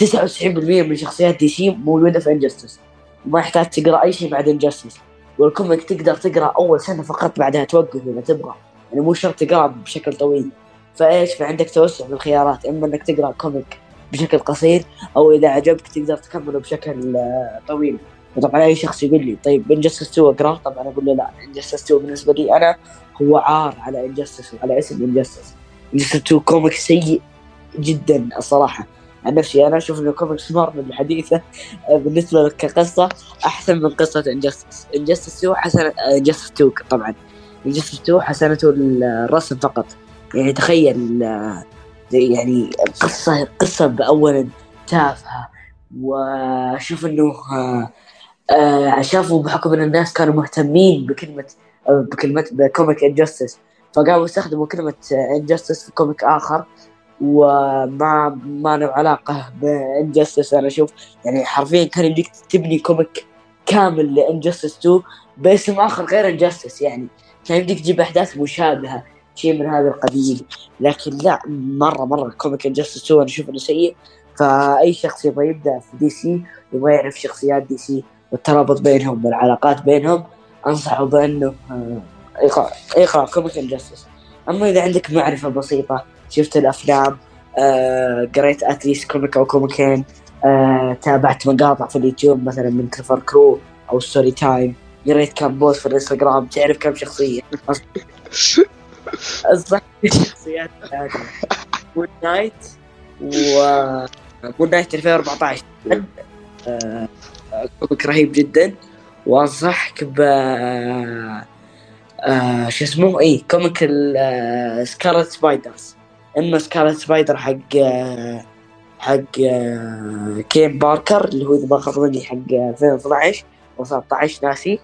99% من شخصيات دي سي موجودة في Injustice وما يحتاج تقرأ أي شيء بعد Injustice وال comic تقدر تقرأ أول سنة فقط بعدها توقف إذا تبغى. يعني مو شرط تقرأ بشكل طويل. فإيش؟ فعندك توسع في الخيارات. إما إنك تقرأ comic بشكل قصير أو إذا عجبك تقدر تكمله بشكل آه، طويل. وطبعا أي شخص يقول لي طيب Injustice 2 أقرأه؟ طبعا أقول له لا. Injustice 2 بالنسبة لي أنا هو عار على Injustice وعلى اسم Injustice Injustice 2 comic سيء جدا الصراحة. عن نفسي أنا أشوف إنه كوميكس مارفل الحديثة آه، بالنسبة لك كقصة أحسن من قصة Injustice Injustice 2 حسن Injustice 2 طبعا. 2 حسنته الرسم فقط. يعني تخيل يعني قصة قصة باولا تافهة وأشوف إنه آه، شافوا بحكم إن الناس كانوا مهتمين بكلمة آه، بكلمة ب comic Injustice. فقاموا يستخدموا كلمة Injustice في comic آخر وما ما له علاقة ب Injustice. أنا أشوف يعني حرفيا كان يمديك تبني comic كامل ل Injustice 2 باسم آخر غير Injustice. يعني كان يمديك تجيب أحداث مشابهة شيء من هذا القبيل. لكن لا مرة مرة comic Injustice 2 أنا أشوف إنه سيء. فأي شخص يبغى يبدأ في دي سي يبغى يعرف شخصيات دي سي والترابط بينهم والعلاقات بينهم أنصحه بأنه آه، يقرأ يقرأ comic Injustice. أما إذا عندك معرفة بسيطة شفت الأفلام آه، قريت at least comic أو كوميكين آه، تابعت مقاطع في اليوتيوب مثلا من كريفر كرو أو ستوري تايم قريت كم post في الانستغرام تعرف كم شخصية؟ *laughs* انصح شخصيات مون نايت و مون نايت 2014 آه، comic رهيب جدا. وأنصحك ب آه، شو اسمه؟ إي comic سكارلت سبايدرز أما سكارلت سبايدر حق آه، حق آه، كين باركر اللي هو إذا ما خاب حق 2012 أو 13 ناسي.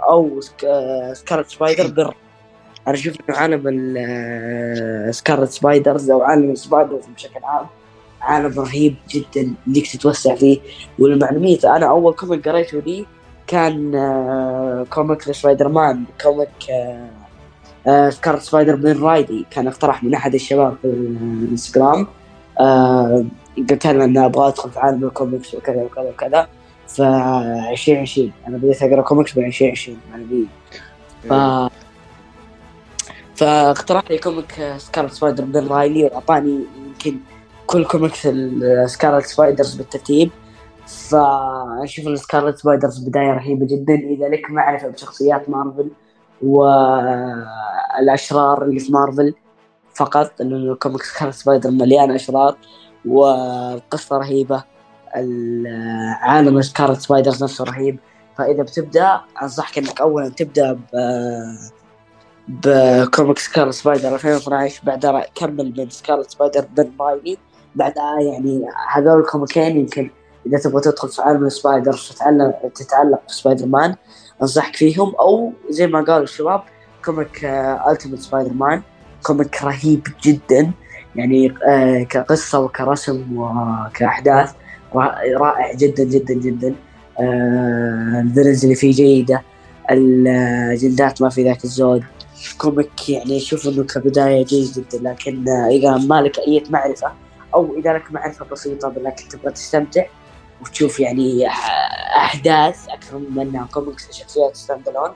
أو سك- سكارلت سبايدر بر أنا أشوف انه عالم ال- سكارلت سبايدرز أو عالم السبايدرز بشكل عام. عالم رهيب جدا انك تتوسع فيه. وللمعلومية أنا أول comic قريته لي كان آه، comic لسبايدر مان comic آه، آه، سكارلت سبايدر بن رايلي. كان اقترح من أحد الشباب في الانستغرام قلت له ان أبغى أدخل في عالم الكوميكس وكذا وكذا وكذا. ف 2020 أنا بديت أقرأ كوميكس ب 2020 معنويا ف فاقترح لي comic سكارلت سبايدر بن رايلي واعطاني يمكن كل كوميكس السكارلت سبايدرز بالترتيب. فاشوف إن سكارلت سبايدرز بداية رهيبة جدا. إذا لك معرفة بشخصيات مارفل والاشرار اللي في مارفل فقط لأنه ال comic سكارلت سبايدر مليان أشرار والقصة رهيبة. العالم سكارلت سبايدرز نفسه رهيب. فإذا بتبدأ أنصحك إنك اولا تبدأ ب ب comic سكارلت سبايدر 2012 بعدها كمل من سكارلت سبايدر بن رايلي بعدها يعني هذول الكوميكين يمكن إذا تبغى تدخل في عالم السبايدر تتعلم تتعلق بسبايدر مان أنصحك فيهم. أو زي ما قالوا الشباب comic Ultimate Spider-Man comic رهيب جدا. يعني آه، كقصة وكرسم وكأحداث. رائع جدا جدا جدا. آه، ال villains اللي فيه جيدة. المجلدات ما في ذاك الزود. comic يعني أشوف إنه كبداية جيد جدا لكن إذا ما لك أي معرفة أو إذا لك معرفة بسيطة لكن تبغى تستمتع وتشوف يعني أحداث أكثر من انها كوميكس شخصيات standalone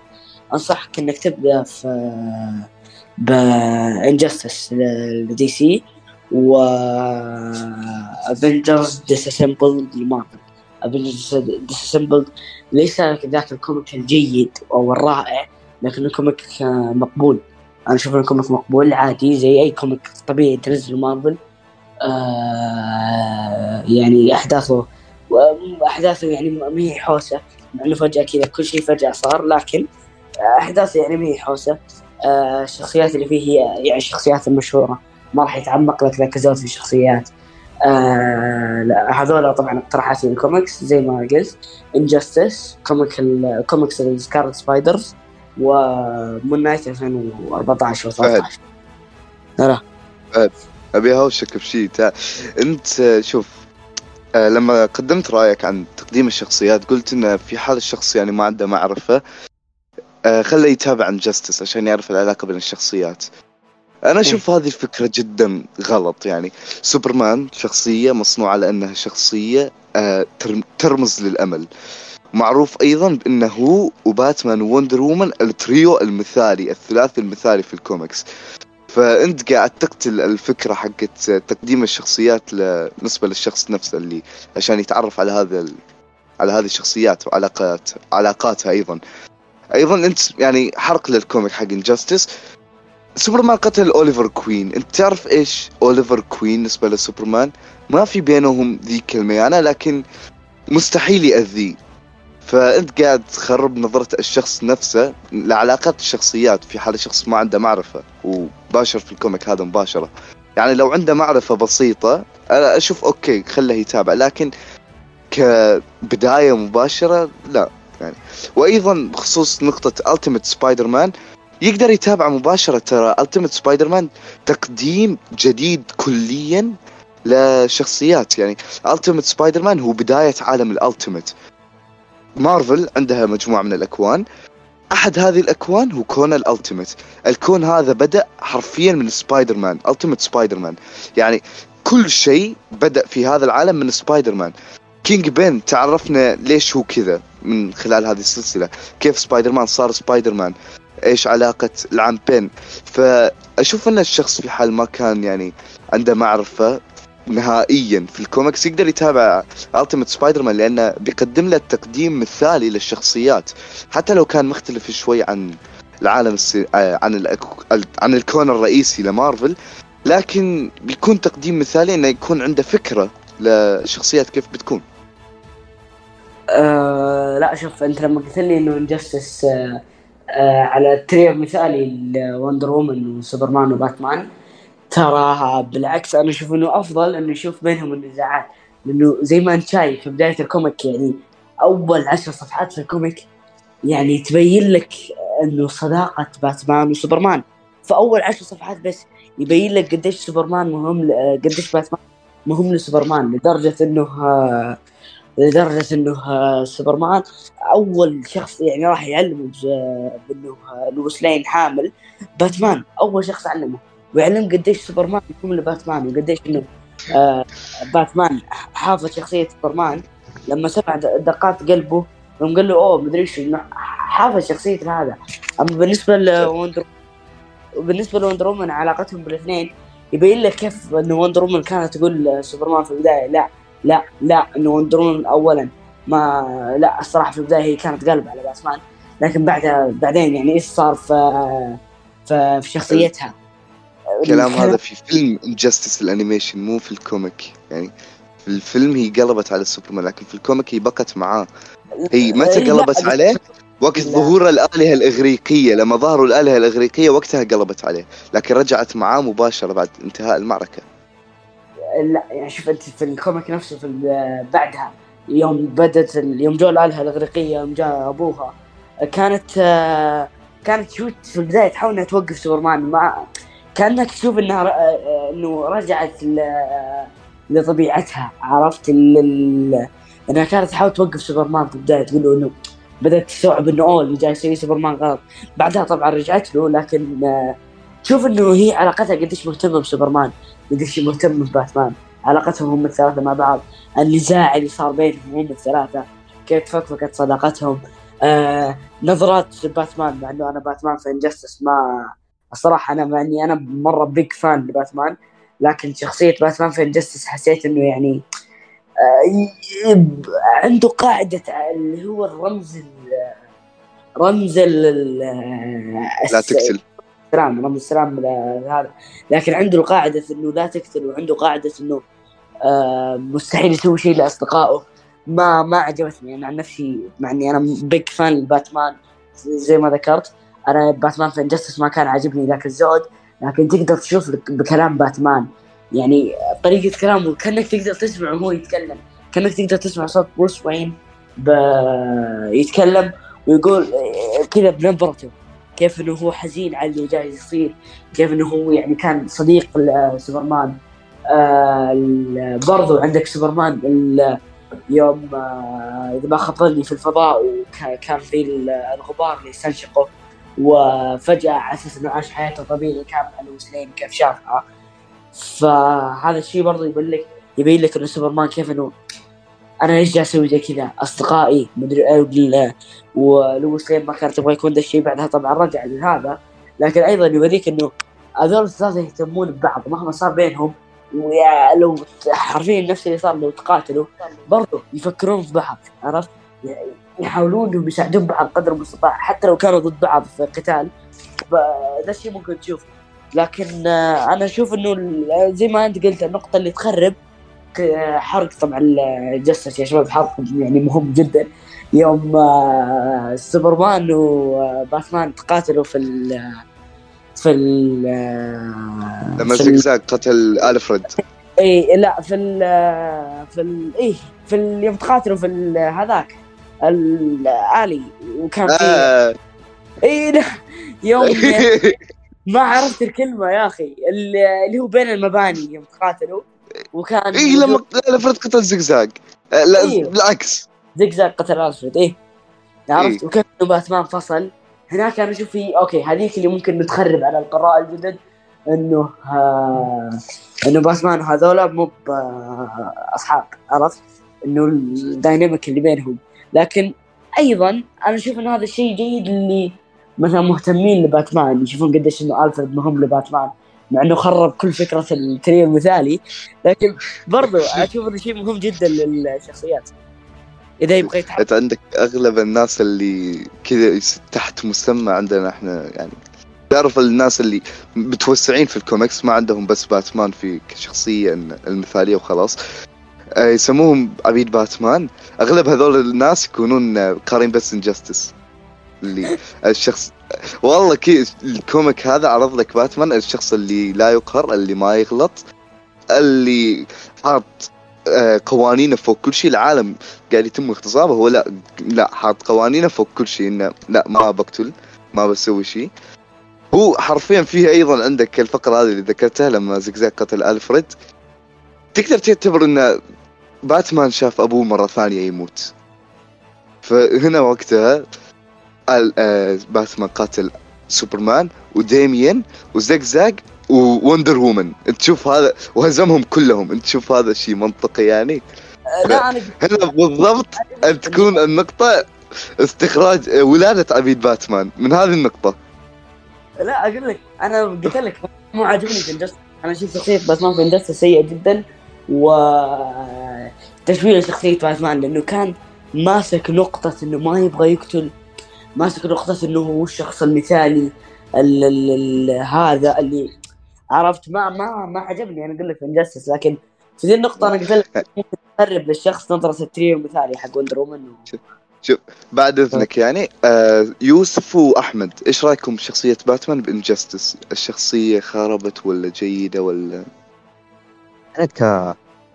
أنصحك إنك تبدأ في ب Injustice لدي سي. و Avengers Disassembled لمارفل Avengers Disassembled ليس ذاك ال comic الجيد أو الرائع لكنه comic مقبول. أنا أشوف انه comic مقبول عادي زي أي comic طبيعي تنزل مارفل آه يعني أحداثه أحداثه يعني ما هي حوسة. مع إنه فجأة كذا كل شيء فجأة صار لكن أحداثه يعني ما هي حوسة. آه الشخصيات اللي فيه هي يعني الشخصيات المشهوره ما راح يتعمق لك ذاك الزود في الشخصيات آه هذول طبعا اقتراحاتي للكوميكس زي ما قلت. انجستس كوميك الكوميكس السكارلت سبايدرز ومون نايت 2014 و 13 لا أبي أهوشك بشيء. أنت شوف آه، لما قدمت رأيك عن تقديم الشخصيات قلت انه في حال الشخص يعني ما عنده معرفة آه، خله يتابع عن عشان يعرف العلاقة بين الشخصيات. أنا أشوف هذه الفكرة جدا غلط. يعني سوبرمان شخصية مصنوعة على انها شخصية آه، ترم- ترمز للأمل. معروف أيضا بأنه هو وباتمان و Wonder Woman ال trio المثالي الثلاثي المثالي في الكوميكس. فأنت قاعد تقتل الفكرة حقت تقديم الشخصيات بالنسبة للشخص نفسه اللي عشان يتعرف على هذا ال... على هذه الشخصيات وعلاقات علاقاتها أيضا. أيضا أنت يعني حرق لل comic حق Injustice سوبرمان قتل اوليفر كوين. انت تعرف إيش أوليفر كوين بالنسبة لسوبرمان؟ ما في بينهم ذي كلمه لكن مستحيل يأذيه فأنت قاعد تخرب نظرة الشخص نفسه لعلاقات الشخصيات. في حال الشخص ما عنده معرفة وباشر في ال comic هذا مباشرة. يعني لو عنده معرفة بسيطة أنا أشوف okay خله يتابع. لكن كبداية مباشرة لا. يعني وأيضا بخصوص نقطة Ultimate Spider-Man يقدر يتابع مباشرة ترى Ultimate Spider-Man تقديم جديد كليا لشخصيات. يعني Ultimate Spider-Man هو بداية عالم ال Ultimate مارفل عندها مجموعة من الأكوان. أحد هذه الأكوان هو كون ال Ultimate. الكون هذا بدأ حرفيا من سبايدر مان Ultimate Spider-Man يعني كل شيء بدأ في هذا العالم من سبايدر مان Kingpin تعرفنا ليش هو كذا من خلال هذه السلسلة؟ كيف سبايدر مان صار سبايدر مان إيش علاقة العم بين فأشوف إن الشخص في حال ما كان يعني عنده معرفة نهائيا في الكوميكس يقدر يتابع Ultimate Spider-Man لأنه بيقدم له تقديم مثالي للشخصيات. حتى لو كان مختلف شوي عن العالم السي... آه، عن الأك... عن الكون الرئيسي لمارفل لكن بيكون تقديم مثالي إنه يكون عنده فكرة للشخصيات كيف بتكون. آه لا شوف أنت لما قلت لي إنه Injustice آه على تريو مثالي ل Wonder Woman وسوبرمان وباتمان. ترى بالعكس أنا أشوف إنه أفضل إنه يشوف بينهم النزاعات. لأنه زي ما أنت شايف في بداية ال comic يعني أول عشر صفحات في ال comic يعني تبين لك إنه صداقة باتمان وسوبرمان. في اول عشر صفحات بس يبين لك قديش سوبرمان مهم قديش باتمان مهم لسوبرمان لدرجة إنه آه، لدرجة إنه آه، سوبرمان أول شخص يعني راح يعلمه بانه آه، لويس لين حامل باتمان. أول شخص علمه ويعلم قديش سوبرمان مهم لباتمان وقديش إنه آه باتمان حافظ شخصية سوبرمان. لما سمع دقات قلبه يوم قال له أوه مدري إيش حافظ شخصية هذا. أما بالنسبة ل Wonder بالنسبة ل Wonder علاقتهم بالاثنين يبين لك كيف إنه Wonder كانت تقول سوبرمان في البداية لا لا لا إنه Wonder Woman اولا. ما لا الصراحة في البداية هي كانت قلب على باتمان لكن بعدها بعدين يعني إيش صار في في في شخصيتها؟ الكلام هذا في فيلم Injustice ال animation مو في ال comic. يعني في الفيلم هي قلبت على سوبرمان لكن في ال comic هي بقت معاه. هي متى قلبت عليه؟ وقت. ظهور الآلهة الإغريقية لما ظهروا الآلهة الإغريقية وقتها قلبت عليه لكن رجعت معاه مباشرة بعد انتهاء المعركة. لا يعني شوف أنت في ال comic نفسه في بعدها يوم بدت يوم جو الآلهة الإغريقية يوم جاء أبوها كانت كانت شو في البداية تحاول إنها توقف سوبرمان ما كانك تشوف إنها إنه رجعت لطبيعتها عرفت ال- إنها كانت تحاول توقف سوبرمان في البداية تقول له إنه بدأت تستوعب إنه اوه اللي جاي يسويه سوبرمان غلط. بعدها طبعا رجعت له لكن تشوف إنه هي علاقتها قديش مهتمة بسوبرمان. قديش مهتم بباتمان. علاقتهم هم الثلاثة مع بعض. النزاع اللي صار بينهم هم الثلاثة. كيف تفكفكت صداقتهم؟ آه نظرات باتمان مع إنه أنا باتمان في Injustice ما الصراحة أنا مع إني أنا مرة big fan لباتمان. لكن شخصية باتمان في Injustice حسيت إنه يعني آه عنده قاعدة اللي هو الرمز ال- رمز ال- ال- لا تقتل. السلام رمز السلام هذا. لكن عنده القاعدة إنه لا تقتل وعنده قاعدة إنه آه مستحيل يسوي شيء لأصدقائه. ما ما عجبتني. أنا عن نفسي مع إني أنا big fan لباتمان زي ما ذكرت أنا باتمان في Injustice ما كان عاجبني ذاك الزود. لكن تقدر تشوف بكلام باتمان. يعني طريقة كلامه كأنك تقدر تسمع وهو يتكلم. كأنك تقدر تسمع صوت بروس وين. يتكلم ويقول آه، كذا بنبرته. كيف إنه هو حزين على اللي جاي يصير كيف إنه هو يعني كان صديق لسوبرمان آه برضو عندك سوبرمان يوم آه إذا ما خاب ظني في الفضاء وكان في ال- الغبار اللي يستنشقه. وفجأة على أساس إنه عاش حياته طبيعي كان مع لويس لين كيف شافها. فهذا الشيء برضو يبين لك يبين لك إنه سوبرمان كيف إنه أنا ليش جالس أسوي زي كذا؟ أصدقائي مدري إيه ولويس لين ما كان تبغى يكون ذا الشيء بعدها؟ طبعا رجع لهذا. لكن أيضا يوريك إنه هذول الثلاثه يهتمون ببعض مهما صار بينهم ويا لو حرفيا نفس اللي صار لو تقاتلوا برضو يفكرون في بعض عرفت؟ يحاولون إنهم يساعدون بعض قدر المستطاع حتى لو كانوا ضد بعض في قتال ذا الشيء ممكن تشوفه. لكن آه، أنا أشوف إنه زي ما أنت قلت النقطة اللي تخرب حرق طبعا الجسس يا شباب حرق يعني مهم جدا. يوم آه، سوبرمان وباتمان تقاتلوا في ال في ال لما زقزاق قتل ألفريد. إي لا في ال في ال إي في ال يوم تقاتلوا في ال- هذاك الالي وكان في آه. إي لا يوم *laughs* ما عرفت الكلمة يا أخي اللي هو بين المباني يوم تقاتلوا. وكان اي لما الفريد قتل زقزاق آه، لا إيه. بالعكس. زقزاق قتل ألفريد إيه. عرفت؟ إيه. وكيف إنه باتمان فصل هناك أنا أشوف في أوكي هذيك اللي ممكن نتخرب على القراء الجدد إنه آه إنه باتمان هذولا مو آه، أصحاب عرفت؟ إنه ال dynamic اللي بينهم. لكن أيضا أنا أشوف إنه هذا الشيء جيد اللي مثلا مهتمين لباتمان يشوفون قديش إنه ألفريد مهم لباتمان. مع إنه خرب كل فكرة التريو المثالي لكن برضو *laughs* أشوف إنه شيء مهم جدا للشخصيات. إذا يبغى يتحقق أنت عندك أغلب الناس اللي كذا تحت مسمى عندنا إحنا يعني تعرف الناس اللي متوسعين في الكوميكس ما عندهم بس باتمان في كشخصية المثالية وخلاص. آه، يسموهم عبيد باتمان. أغلب هذول الناس يكونون قارين بس Injustice اللي الشخص والله كي الكوميك هذا عرض لك باتمان الشخص اللي لا يقهر اللي ما يغلط اللي حاط آه، قوانينه فوق كل شيء العالم قاعد يتم اغتصابه هو لا لا حاط قوانينه فوق كل شيء إنه لا ما بقتل ما بسوي شيء. هو حرفيا فيه أيضا عندك الفقرة هذه اللي ذكرتها لما زقزاق قتل ألفريد. تقدر تعتبر إن باتمان شاف أبوه مرة ثانية يموت. فهنا وقتها باتمان قاتل سوبرمان وديميان وزقزاق ووندر وومن. انت تشوف هذا وهزمهم كلهم. انت تشوف هذا شيء منطقي يعني. لا أنا هنا بالضبط أن تكون النقطة استخراج ولادة عبيد باتمان. من هذه النقطة. لا أقول لك أنا قلت لك مو عاجبني في أنا أشوف شخصيه باتمان في Injustice سيئه جدا. و تشويه شخصيه باتمان لأنه كان ماسك نقطة إنه ما يبغى يقتل ماسك نقطة انه هو الشخص المثالي ال ال ال هذا اللي عرفت ما ما ما عجبني. أنا أقول لك Injustice لكن في ذي النقطة أنا قلت لك ممكن تقرب للشخص نظرة التريو المثالي حق وندر وومن. بعد إذنك يعني آه يوسف وأحمد إيش رأيكم بشخصية باتمان ب Injustice الشخصية خربت ولا جيدة ولا؟ أنا ك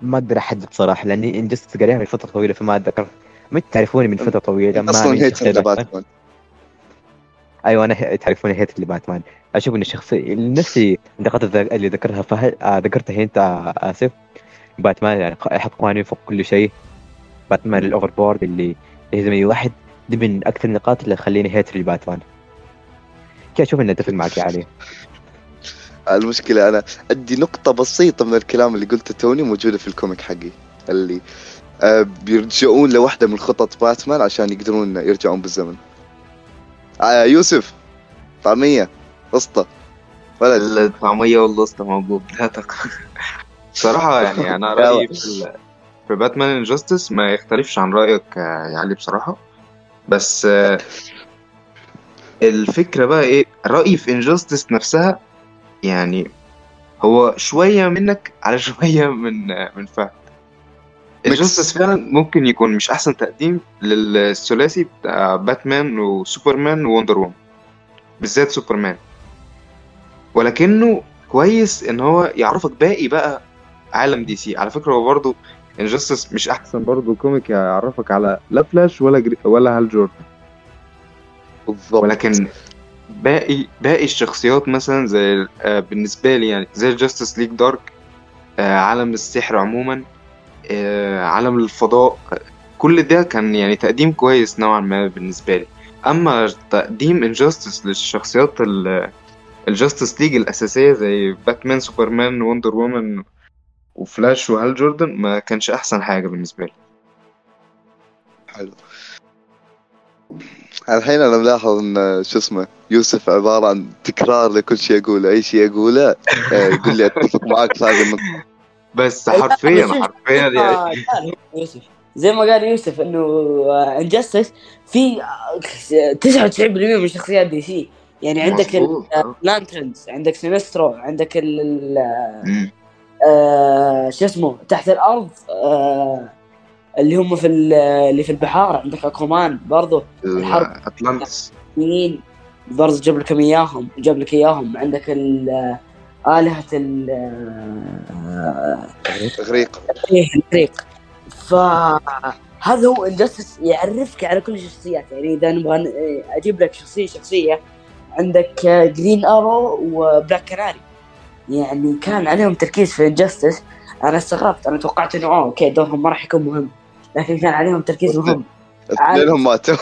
ما أقدر احدد صراحة لأن Injustice قاريها من فترة طويلة فما أتذكر. ما تعرفوني من فترة طويلة ما أصلا hate باتمان. أيوه أنا تعرفوني hate لباتمان أشوف إن الشخصية نفسي النقاط اللي ذكرها فهد آه ذكرتها أنت آه آسف. باتمان يعني يحط قوانين فوق كل شيء. باتمان ال overpowered اللي يهزم اي واحد. دي من أكثر النقاط اللي تخليني hate لباتمان كي أشوف اني اتفق معك يا علي؟ *laughs* المشكلة أنا عندي نقطة بسيطة من الكلام اللي قلته توني موجودة في الكوميك حقي. اللي آه بيرجعون لواحدة من خطط باتمان عشان يقدرون يرجعون بالزمن. يوسف طعمية اسطى ولد. الطعمية والوسطى موجود لا تق... *laughs* صراحة يعني أنا *laughs* رأيي في. في باتمان انجستس ما يختلفش عن رأيك آه، يا علي بصراحة. بس آه، الفكرة بقى إيه؟ رأيي في Injustice نفسها يعني هو شوية منك على *laughs* شوية من آه، من فهد Injustice فعلا ممكن يكون مش أحسن تقديم للثلاثي بتاع باتمان وسوبرمان ووندر وومن بالذات سوبرمان. ولكنه كويس إن هو يعرفك باقي بقى عالم DC. على فكرة هو برضه Injustice مش أحسن برضه comic يعرفك على لا فلاش ولا جرين ولا هال جوردن. بالضبط. ولكن باقي باقي الشخصيات مثلا زي آه، بالنسبة لي يعني زي Justice League Dark عالم السحر عموما. عالم الفضاء. آه، كل ده كان يعني تقديم كويس نوعا ما بالنسبة لي. أما تقديم Injustice للشخصيات ال Justice League الأساسية زي باتمان سوبرمان وندر وومن وفلاش وهال جوردن ما كانش أحسن حاجة بالنسبة لي. حلو. الحين أنا ملاحظ إن شو اسمه يوسف عبارة عن تكرار لكل شيء اقوله أي شيء اقوله آه، يقول لي أتفق معك في النقطه بس حرفيا بس حرفيا يعني آه، يوسف زي ما قال يوسف إنه Injustice في آه، 99% من شخصيات DC يعني عندك. ال Lanterns عندك سينسترو عندك ال. آه، شو اسمه تحت الأرض آه، اللي هم في ال- اللي في البحار عندك اكومان برضو الحرب. اتلانتس مين برضو جاب لكم إياهم جاب لك إياهم عندك ال- آلهة الإغريق إيه الإغريق فهذا هو Injustice يعرفك على كل الشخصيات يعني إذا نبغى أجيب لك شخصية شخصية عندك جرين ارو وبلاك كناري يعني كان عليهم تركيز في Injustice أنا استغربت. أنا توقعت إنه أوه okay دورهم ما راح يكون مهم. لكن كان عليهم تركيز مهم. اثنينهم ماتوا.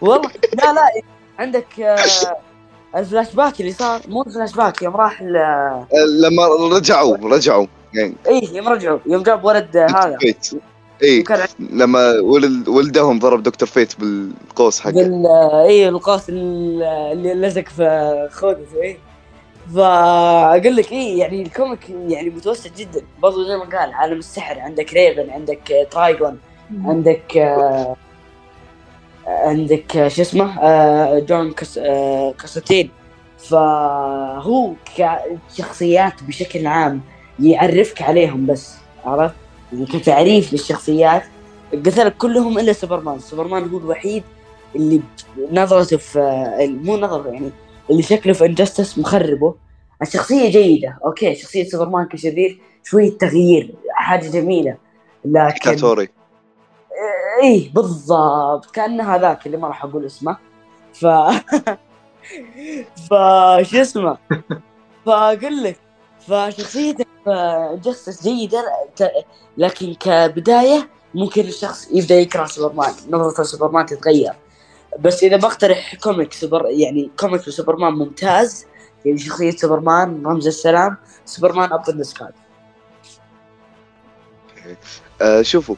والله. لا لا. عندك آه، الفلاش باك اللي صار؟ مو الفلاش باك يوم راح ل- لما رجعوا رجعوا. يعني إيه يوم رجعوا يوم جاب ولد هذا. فيت. اي وكان لما ولد ولدهم ضرب دكتور فيت بالقوس حقه. بال اي القوس ال- اللي لزق في خودته اي فأقول لك اي يعني ال comic يعني متوسع جدا. برضو زي ما قال عالم السحر عندك ريفن عندك آه، ترايجون عندك آه، عندك آه، شو اسمه آه، جون آه، كونستانتين. فهو كشخصيات بشكل عام يعرفك عليهم بس عرفت؟ يعني كتعريف للشخصيات. قتل كلهم إلا سوبرمان، سوبرمان هو الوحيد اللي نظرته في مو نظرته يعني اللي شكله في Injustice مخربه. الشخصية جيدة okay؟ شخصية سوبرمان كشرير شوية تغيير حاجة جميلة. لكن ديكتاتوري إيه بالضبط. كانه هذاك اللي ما راح أقول اسمه. ف *laughs* ف شو اسمه؟ فأقول لك فشخصيته Injustice جيدة ت- لكن كبداية ممكن الشخص يبدأ يكره سوبرمان نظرته لسوبرمان تتغير. بس إذا بقترح comic سوبر يعني comic لسوبرمان ممتاز يعني شخصية سوبرمان رمز السلام سوبرمان Up in the Sky شوفوا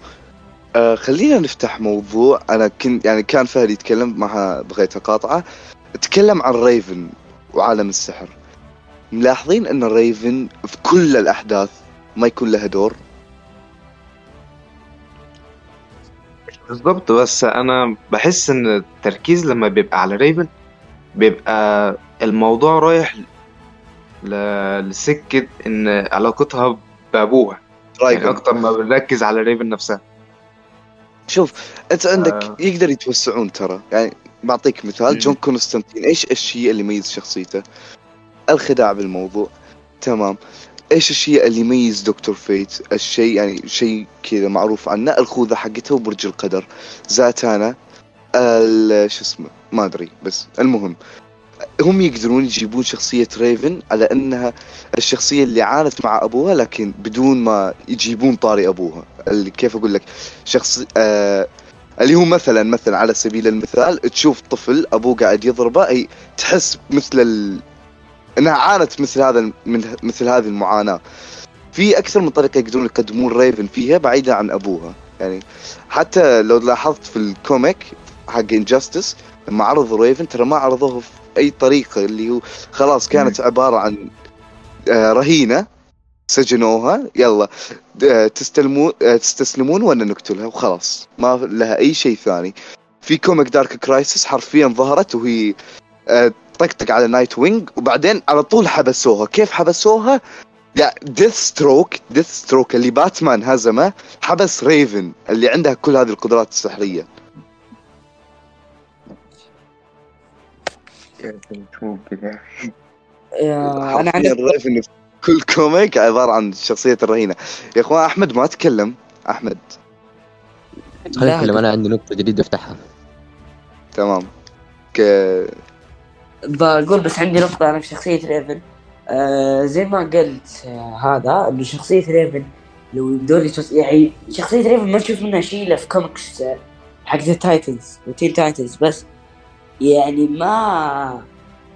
آه خلينا نفتح موضوع. أنا كنت يعني كان فهد يتكلم ما بغيت أقاطعه. تكلم عن ريفن وعالم السحر. ملاحظين أن ريفن في كل الأحداث ما يكون لها دور؟ بالظبط بس أنا بحس إن التركيز لما بيبقى على ريفن بيبقى الموضوع رايح ل- لسكة إن علاقتها بابوها يعني أكتر ما بنركز على ريفن نفسها. شوف أنت عندك آه. يقدر يتوسعون ترى. يعني بعطيك مثال مم. جون كونستانتين إيش الشيء اللي يميز شخصيته؟ الخداع بالموضوع. تمام. إيش الشيء اللي يميز دكتور فيت؟ الشيء يعني شيء كذا معروف عنه الخوذة حقته وبرج القدر. زاتانا ال- شو اسمه؟ ما أدري بس المهم. هم يقدرون يجيبون شخصية ريفن على أنها الشخصية اللي عانت مع أبوها لكن بدون ما يجيبون طاري أبوها. اللي كيف أقول لك؟ شخص آه اللي هو مثلا مثلا على سبيل المثال تشوف طفل أبوه قاعد يضربه أي تحس مثل ال... إنها عانت مثل هذا من مثل هذه المعاناة. في أكثر من طريقة يقدرون يقدمون ريفن فيها بعيدا عن أبوها. يعني حتى لو لاحظت في ال comic حق Injustice لما عرضوا ريفن ترى ما عرضوه في أي طريقه اللي هو خلاص كانت عبارة عن آه، رهينة. سجنوها يلا. آه، تستلمون آه، تستسلمون ولا نقتلها وخلاص. ما لها أي شيء ثاني. في comic Dark Crisis حرفيا ظهرت وهي طقطق على نايت وينج وبعدين على طول حبسوها. كيف حبسوها؟ لا ديث ستروك ديث ستروك اللي باتمان هزمه حبس ريفن اللي عندها كل هذه القدرات السحرية. يعني آه، أنا في كل comic عبارة عن شخصية الرهينة. يا أخوان أحمد ما تكلم أحمد. خليني أتكلم أنا عندي نقطة جديدة أفتحها. تمام. ك... بقول بس عندي نقطة أنا في شخصية ريفن. آه زي ما قلت آه هذا إنه شخصية ريفن لو يبدون يتوس... يعني شخصية ريفن ما نشوف منها شيء إلا في كوميكس آه، حق ال Titans و Teen Titans بس يعني ما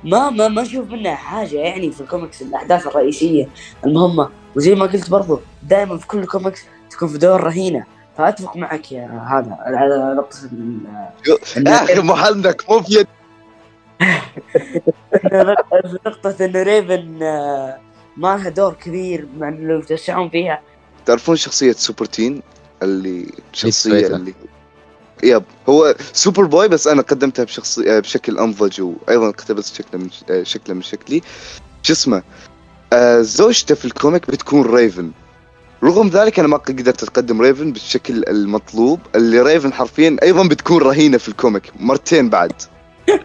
ما ما ما نشوف منها حاجة يعني في الكوميكس الأحداث الرئيسية. المهمة وزي ما قلت برضو دائما في كل كوميكس تكون في دور رهينة. فأتفق معك يا هذا على نقطة ال- إن- يا أخي محلك مو في نقطة انه ريفن آه، ما لها دور كبير مع إنه لو يتوسعون فيها. تعرفون شخصية سوبر تين؟ اللي شخصية سويتها. اللي yep. هو سوبر بوي بس أنا قدمتها بشخصي بشكل أنضج وأيضا اقتبست شكله من شكله من شكلي. شو اسمه؟ آه زوجته في ال comic بتكون ريفن. رغم ذلك أنا ما قدرت اقدم ريفن بالشكل المطلوب. اللي ريفن حرفيا أيضا بتكون رهينة في ال comic. مرتين بعد. *laughs*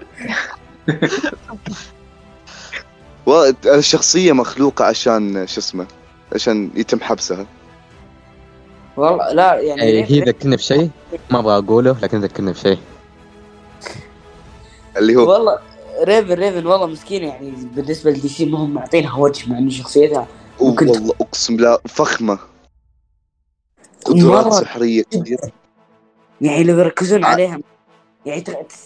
والشخصيه مخلوقة عشان شو اسمه؟ عشان يتم حبسها. والله لا يعني ريفن هي ذكرني بشيء ما أبغى أقوله لكن ذكرني بشيء. اللي هو والله ريفن ريفن والله مسكين يعني. بالنسبة ل DC ما هم معطينها وجه مع إنه شخصيتها ممكن- والله أقسم بالله فخمة. قدرات سحرية كثير يعني لو يركزون آه. عليها يعني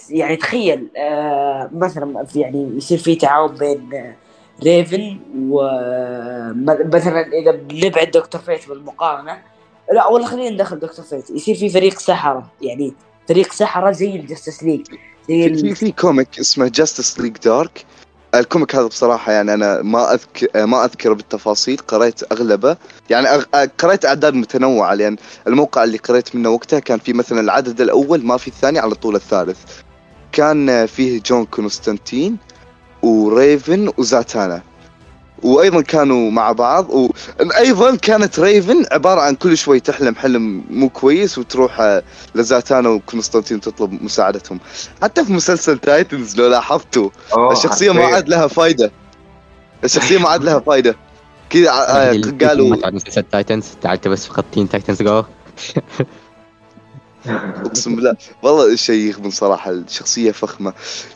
يعني تخيل آه مثلا في يعني يصير في تعاون بين آه، ريفن ومثلا إذا بنبعد دكتور فيت بالمقارنة لا ولا خلينا ندخل دكتور فيت يصير في فريق سحرة يعني فريق سحرة زي ال Justice League زي في في. في comic اسمه Justice League Dark ال comic هذا بصراحة يعني أنا ما أذكر ما أذكره بالتفاصيل قريت أغلبه. يعني أغ... قريت أعداد متنوعة لأن الموقع اللي قريت منه وقتها كان في مثلا العدد الأول ما في الثاني على طول الثالث. كان فيه جون كونستانتين وريفن وزاتانا. وأيضا كانوا مع بعض وأيضا كانت ريفن عبارة عن كل شوي تحلم حلم مو كويس وتروح آه، لزاتانا وكونستانتين تطلب مساعدتهم. حتى في مسلسل Titans لو لاحظتوا الشخصية ما. عاد لها فايدة. الشخصية ما عاد لها فايدة. كذا آه، قالوا مسلسل تايتنز تعال بس في Teen Titans Go أقسم بالله. والله شيء يخبل صراحة الشخصية فخمة.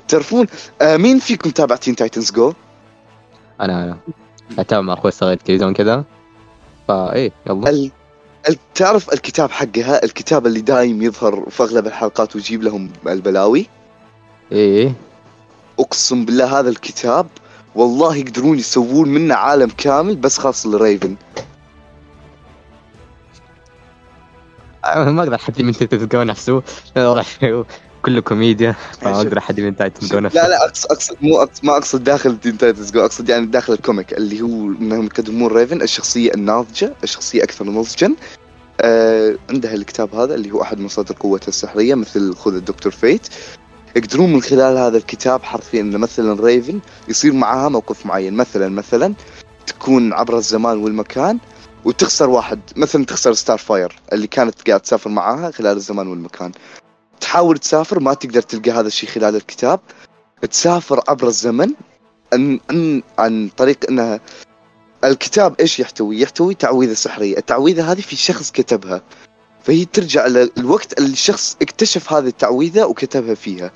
تعرفون آه مين فيكم تابع Teen Titans Go؟ أنا أنا أتابع مع أخوي الصغير تلفزيون كذا. فإيه يلا. ال... ال... تعرف الكتاب حقها؟ الكتاب اللي دايم يظهر في أغلب الحلقات ويجيب لهم البلاوي؟ إيه أقسم بالله هذا الكتاب والله يقدرون يسوون منه عالم كامل بس خاص لريفن. ما أقدر آخذ من Go نفسه. *laughs* راح كله كوميديا *laughs* فما أقدر آخذ من Titans Go نفسه لا لا اقصد أقصد مو أقصد ما أقصد داخل Teen Titans Go أقصد يعني داخل ال comic اللي هو انهم يقدمون ريفن الشخصية الناضجة الشخصية أكثر نضجا. آه عندها الكتاب هذا اللي هو أحد مصادر قوتها السحرية مثل خذ الدكتور فيت. يقدرون من خلال هذا الكتاب حرفيا إن مثلا ريفن يصير معاها موقف معين. مثلا مثلا تكون عبر الزمان والمكان وتخسر واحد. مثلا تخسر ستار فاير اللي كانت قاعد تسافر معاها خلال الزمان والمكان. تحاول تسافر ما تقدر تلقى هذا الشيء خلال الكتاب. تسافر عبر الزمن عن عن, عن طريق انها الكتاب إيش يحتوي؟ يحتوي تعويذة سحرية، التعويذة هذه في شخص كتبها. فهي ترجع للوقت اللي الشخص اكتشف هذه التعويذة وكتبها فيها.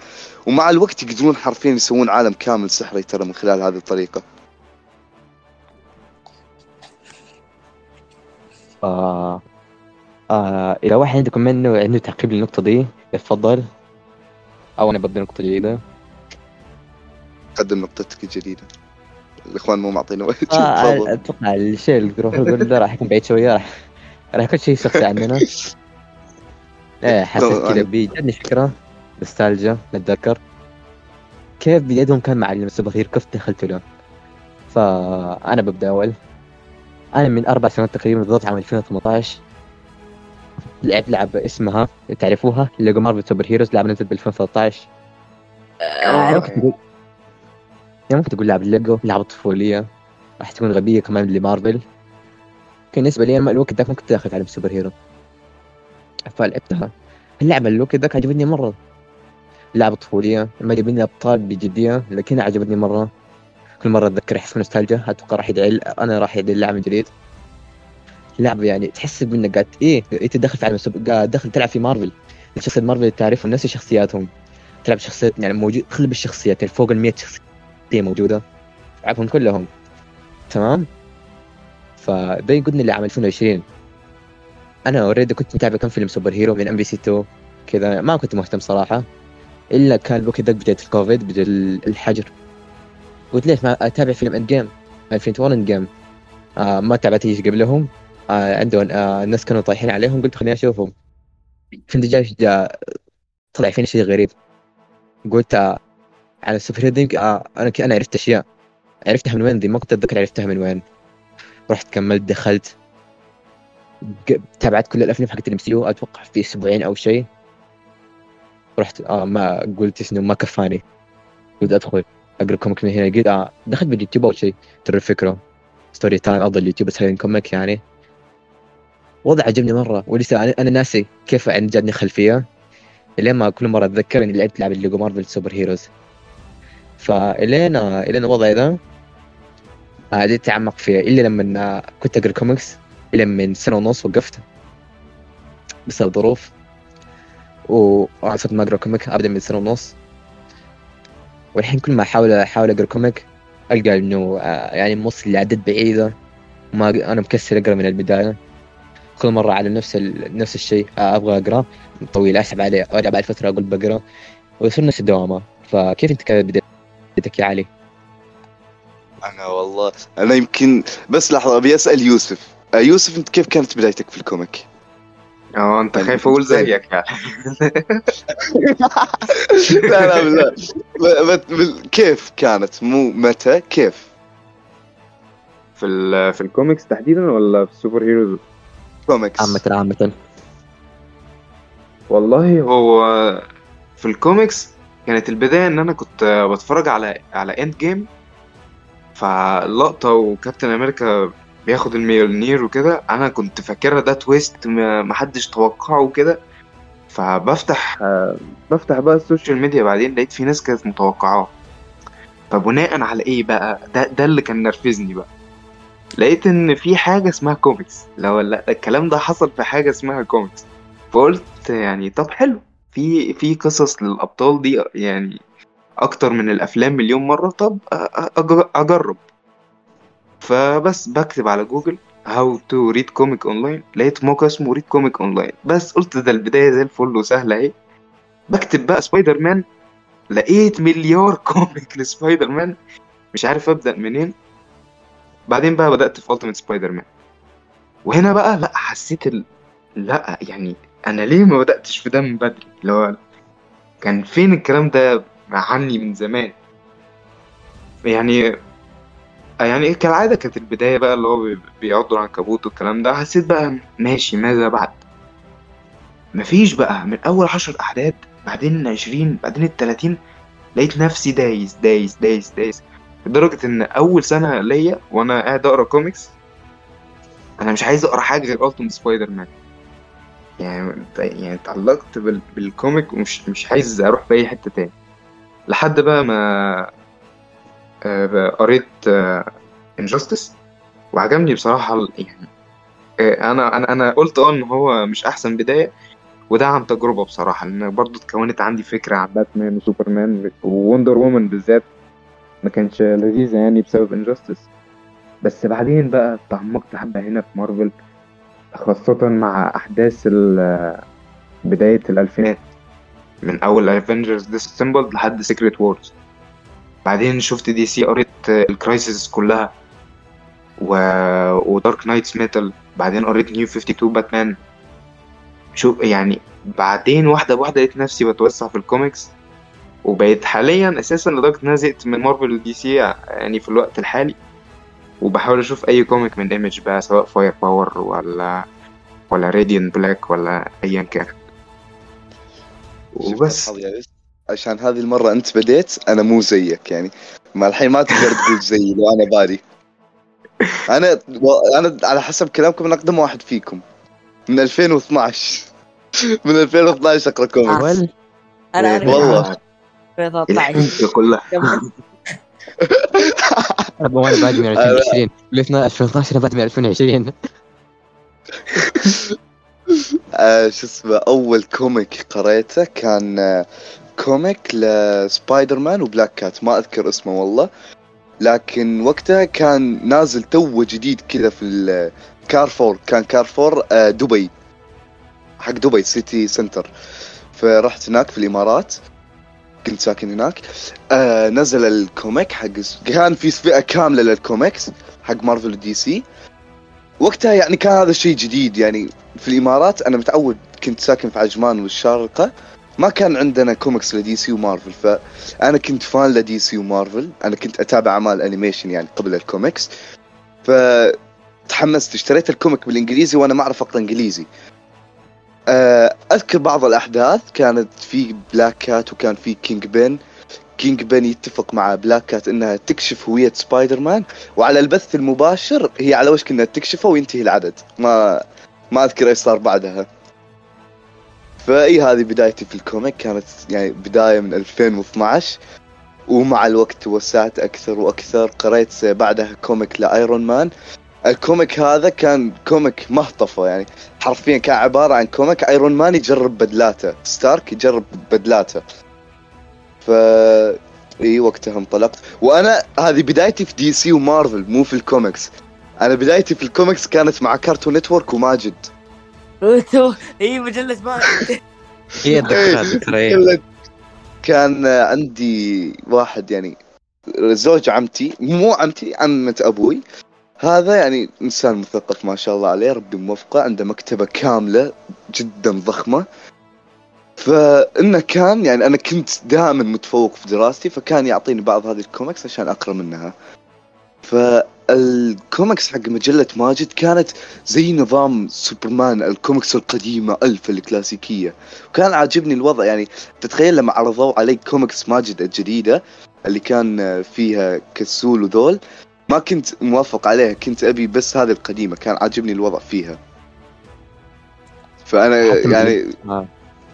ومع الوقت يقدرون حرفيا يسوون عالم كامل سحري ترى من خلال هذه الطريقة. آه آه إذا واحد عندكم منه عنده تعقيب للنقطة دي يتفضل. أو أنا ببدأ نقطة جديدة. قدم نقطتك الجديدة. الإخوان مو معطينا وجه آه أتوقع الشيء اللي يقول ده راح يكون بعيد شوية. راح راح يكون شيء شخصي عندنا إيه حسيت. كذا. بيجتني فكرة. نوستالجيا نتذكر. كيف بدايتهم كان مع السوبر هيرو كيف دخلت له؟ فأنا ببدأ أول. أنا من أربع سنوات تقريبا بالضبط عام 2018 لعبت لعبة اسمها تعرفوها؟ Lego Marvel Super Heroes لعبة نزلت ب 2013 ممكن تقول يعني ممكن تقول لعبة ليجو لعبة طفولية. راح تكون غبية كمان لمارفل. كان بالنسبة لي الوقت ذاك ما كنت داخل على super hero فلعبتها. اللعبة الوقت ذاك عجبتني مرة. لعبة طفولية. ما جابني أبطال بجدية لكنها عجبتني مرة. كل مرة أتذكر أحس نوستالجيا أتوقع راح يدعي أنا راح يدعي اللعبة من جديد. لعبة يعني تحس بأنك قاعد إيه أنت داخل في عالم قاعد داخل تلعب في مارفل. الشخصيات مارفل اللي تعرفهم نفس شخصياتهم. تلعب شخصيات يعني موجود اغلب الشخصيات يعني فوق ال 100 شخصية موجودة. تلعبهم كلهم. تمام؟ فده يقودني لعام 2020 أنا already كنت متابع كم فيلم super hero من أم بي سي 2 كذا ما كنت مهتم صراحة. إلا كان الوقت ذاك بداية الكوفيد بدا الحجر. قلت ليش ما أتابع فيلم Endgame 2001 Endgame آه ما تابعت إيش قبلهم. عندهم آه الناس كانوا طايحين عليهم قلت خليني أشوفهم. جاء جاء طلع فيني شيء غريب. قلت آه على ال super hero آه أنا أنا عرفت أشياء. عرفتها من وين؟ دي ما كنت اتذكر عرفتها من وين. رحت كملت دخلت. تابعت كل الأفلام حقت ال MCU أتوقع في أسبوعين أو شيء. رحت آه ما قلت انه ما كفاني. قلت أدخل أقرأ comic من هنا. قلت آه دخلت باليوتيوب اول شيء. ترى الفكرة. story time أفضل يوتيوب أسوي comic يعني. وضع عجبني مرة ولسه أنا, ناسي كيف يعني جاتني خلفية. لين ما كل مرة أتذكر إني لعبت لعبة Lego Marvel Super Heroes فالين إلين الوضع ذا بديت أتعمق فيه إلا لما كنت أقرأ كوميكس إلى من سنة ونص وقفت بسبب ظروف. وصرت ما أقرأ comic أبدا من سنة ونص. والحين كل ما احاول أحاول أقرأ comic ألقى إنه آه، يعني موصل لاعداد بعيدة ما أنا مكسل أقرأ من البداية. كل مرة على نفس ال... نفس الشيء آه، أبغى أقرأ. طويل اسحب عليه أرجع بعد فترة أقول بقرأ. ويصير نفس الدوامة. فكيف أنت كانت بدايتك يا علي؟ أنا والله أنا يمكن بس لحظة أبي أسأل يوسف. آه، يوسف أنت كيف كانت بدايتك في ال comic؟ آه أنت خايف أقول زيك يعني. *laughs* لا لا لا. ب- ب- ب- كيف كانت؟ مو متى كيف؟ في ال- في الكوميكس تحديدا ولا في ال super heroes؟ كوميكس عامة عامة. والله هو في الكوميكس كانت البداية إن أنا كنت بتفرج على على Endgame فلقطة وكابتن أمريكا بياخد الميولنير وكده أنا كنت فاكرها ده twist ما- محدش توقعه وكده. فبفتح بفتح بقى ال social media بعدين لقيت في ناس كانت متوقعاه. فبناء على إيه بقى؟ ده ده اللي كان نرفزني بقى. لقيت إن في حاجة اسمها كوميكس لو لا الكلام ده حصل في حاجة اسمها كوميكس فقلت يعني طب حلو. في في قصص للأبطال دي يعني أكتر من الأفلام مليون مرة. طب أجرب. فبس بكتب على جوجل how to read comic online لقيت موقع اسمه Read Comic Online بس قلت ده البداية زي الفل وسهلة أهي. بكتب بقى سبايدر مان لقيت مليار *laughs* comic ل Spider-Man. مش عارف أبدأ منين. بعدين بقى بدأت في Ultimate Spider-Man وهنا بقى لا حسيت ال... لا يعني أنا ليه ما بدأتش في ده من بدري؟ اللي هو كان فين الكلام ده يعني من زمان؟ يعني يعني كالعادة كانت البداية بقى اللي هو بي- بيعضوا العنكبوت والكلام ده حسيت بقى ماشي ماذا بعد؟ مفيش بقى من أول عشر أعداد بعدين عشرين بعدين التلاتين لقيت نفسي دايس دايس دايس دايس. لدرجة إن أول سنة ليا وأنا قاعد أقرأ كوميكس أنا مش عايز أقرأ حاجة غير Ultimate Spider-Man يعني يعني اتعلقت بال... بال comic ومش مش عايز أروح في أي حتة تاني. لحد بقى ما آه، قريت Injustice وعجبني بصراحة يعني آه، أنا أنا أنا قلت آه إن هو مش أحسن بداية وده عن تجربة بصراحة لأن برضو اتكونت عندي فكرة عن باتمان وسوبرمان ووندر وومن بالذات. ما كانش لذيذه يعني بسبب Injustice بس بعدين بقى تعمقت حبة هنا في مارفل خاصة مع أحداث بداية الألفينات. من أول Avengers Disassembled لحد Secret Wars بعدين شفت دي سي قريت ال Crisis كلها و... و Dark Nights Metal بعدين قريت New 52 باتمان شو يعني بعدين واحدة بواحدة لقيت نفسي بتوسع في الكوميكس وبقيت حاليا أساسا لدرجة إن أنا زهقت من مارفل ودي سي يعني في الوقت الحالي. وبحاول أشوف أي comic من Image بقى سواء Fire Power ولا ولا Radiant Black ولا أيا كان. وبس. يوسف، عشان هذه المرة أنت بديت أنا مو زيك. يعني ما الحين ما تقدر تقول زيي لو أنا بادي *laughs* أنا و- أنا على حسب كلامكم أنا أقدم واحد فيكم. من 2012 *laughs* من 2012 أقرأ comic س أنا والله. 2013 الحنكة كلها. أنا وأنا بادي من 2020 ل 2012 أنا بادي من 2020 آه شو اسمه أول comic قريته كان آه comic لسبايدر مان وبلاك كات. ما أذكر اسمه والله. لكن وقتها كان نازل تو جديد كذا في الكارفور كان كارفور آه دبي. حق دبي سيتي سنتر. فرحت هناك في الإمارات. كنت ساكن هناك. آه نزل ال comic حق كان في فئة كاملة للكوميكس حق مارفل ودي سي وقتها يعني كان هذا الشيء جديد. يعني في الإمارات أنا متعود كنت ساكن في عجمان والشارقة. ما كان عندنا كوميكس لدي سي ومارفل فانا كنت fan لدي سي ومارفل. أنا كنت أتابع أعمال animation يعني قبل الكوميكس. فتحمست اشتريت ال comic بالإنجليزي وأنا ما أعرف أقرأ إنجليزي. أذكر بعض الأحداث. كانت في بلاك كات وكان في كينج بين كينج بين يتفق مع بلاك كات إنها تكشف هوية سبايدر مان وعلى البث المباشر هي على وشك إنها تكشفه وينتهي العدد. ما ما أذكر إيش صار بعدها. فإي هذه بدايتي في ال comic. كانت يعني بداية من 2012 ومع الوقت توسعت أكثر وأكثر. قريت بعدها comic لايرون مان ال comic هذا كان comic مهطفة يعني حرفيا كان عبارة عن comic. ايرون مان يجرب بدلاته ستارك يجرب بدلاته. ف إي وقتها انطلقت. وأنا هذه بدايتي في دي سي ومارفل مو في الكوميكس. أنا بدايتي في الكوميكس كانت مع كارتون نتورك وماجد إي مجلة ما *laughs* هي. كلها. كان عندي واحد يعني زوج عمتي مو عمتي عمة أبوي. هذا يعني إنسان مثقف ما شاء الله عليه ربي موفقه عنده مكتبة كاملة جدا ضخمة. فإنه كان يعني أنا كنت دائما متفوق في دراستي فكان يعطيني بعض هذه الكوميكس عشان أقرأ منها. فالكوميكس حق مجلة ماجد كانت زي نظام سوبرمان الكوميكس القديمة ألف الكلاسيكية. وكان عاجبني الوضع يعني تتخيل لما عرضوا علي كوميكس ماجد الجديدة اللي كان فيها كسول وذول ما كنت موافق عليها كنت أبي بس هذه القديمة كان عاجبني الوضع فيها. فأنا حتى يعني آه.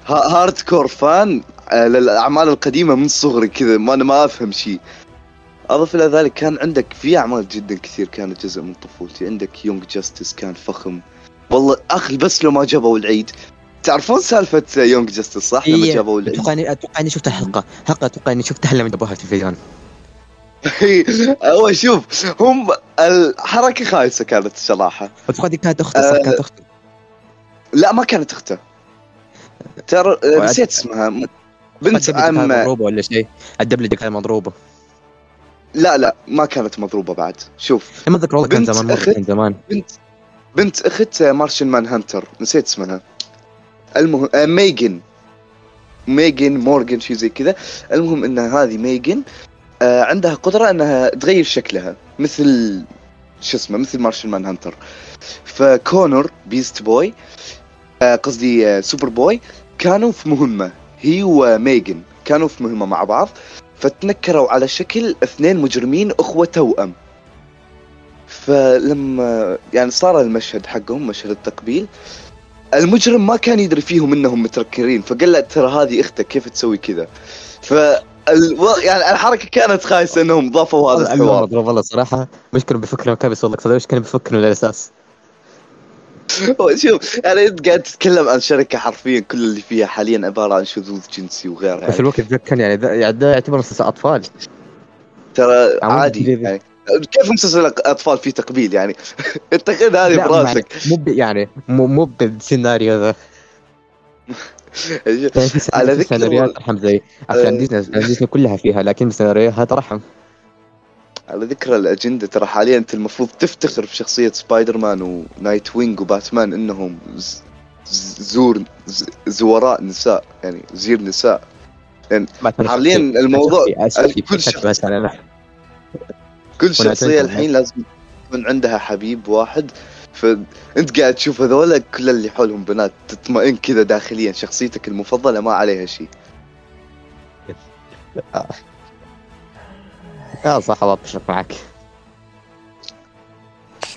ها- hardcore fan للأعمال القديمة من صغري كذا ما أنا ما أفهم شيء. أضف إلى ذلك كان عندك في أعمال جدا كثير كانت جزء من طفولتي. عندك Young Justice كان فخم. والله أخي بس لو ما جابوا العيد. تعرفون سالفة Young Justice صح؟ لما إيه، جابوا العيد. أتوقع اني أتوقع إني شفت حلقة. حلقة أتوقع إني شفتها لما جابوها في التلفزيون *laughs* هو شوف هم الحركة خايسة كانت الصراحه أتوقع دي كانت أخته صح آه، كانت أخته. لا ما كانت أخته. ترى آه، نسيت اسمها. بنت عم مضروبة ولا شيء؟ الدبلجة كانت مضروبة. لا لا ما كانت مضروبة بعد. شوف ما اتذكر والله كان زمان أخت- كان زمان. بنت بنت أخت مارشن مان هانتر نسيت اسمها. المهم آه ميجن ميجن مورس شيء زي كذا. المهم إن هذه ميجن آه عندها قدرة أنها تغير شكلها مثل شو اسمه مثل مارشن مان هانتر فكونر بيست بوي آه قصدي آه سوبر بوي كانوا في مهمة. هي وميجن كانوا في مهمة مع بعض فتنكروا على شكل اثنين مجرمين أخوة توأم. فلما يعني صار المشهد حقهم مشهد التقبيل المجرم ما كان يدري فيهم إنهم متنكرين فقال له ترى هذه أختك كيف تسوي كذا؟ ف يعني الحركة كانت خايسة إنهم ضافوا هذا والله الحوار. مضروب والله صراحة مش كانوا بيفكروا يوصل لك صدق إيش كانوا بيفكروا من الأساس. *laughs* شوف يعني أنت قاعد تتكلم عن شركة حرفيا كل اللي فيها حاليا عبارة عن شذوذ جنسي وغيرها. يعني. الوقت ذاك كان يعني ده, يعني ده يعتبر مسلسل أطفال. ترى عادي. يعني. كيف مسلسل أطفال فيه تقبيل يعني؟ *laughs* أنت خذ هذه براسك. مو يعني مو مو بالسيناريو ذا. في *laughs* على على ذكر- سيناريوهات ارحم زي افلام آه. ديزني أفلام ديزني كلها فيها لكن سيناريوهات رحم على ذكر الأجندة ترى حاليا أنت المفروض تفتخر في شخصيه سبايدر مان ونايت وينج وباتمان ز- ز- زور ز- زوراء نساء يعني زير نساء. حاليا الموضوع كل شخص- كل وينج الحين لازم يكون عندها حبيب واحد. فانت قاعد تشوف هذول كل اللي حولهم بنات تطمئن كذا داخليا شخصيتك المفضلة ما عليها شيء. آه صح والله اتفق معك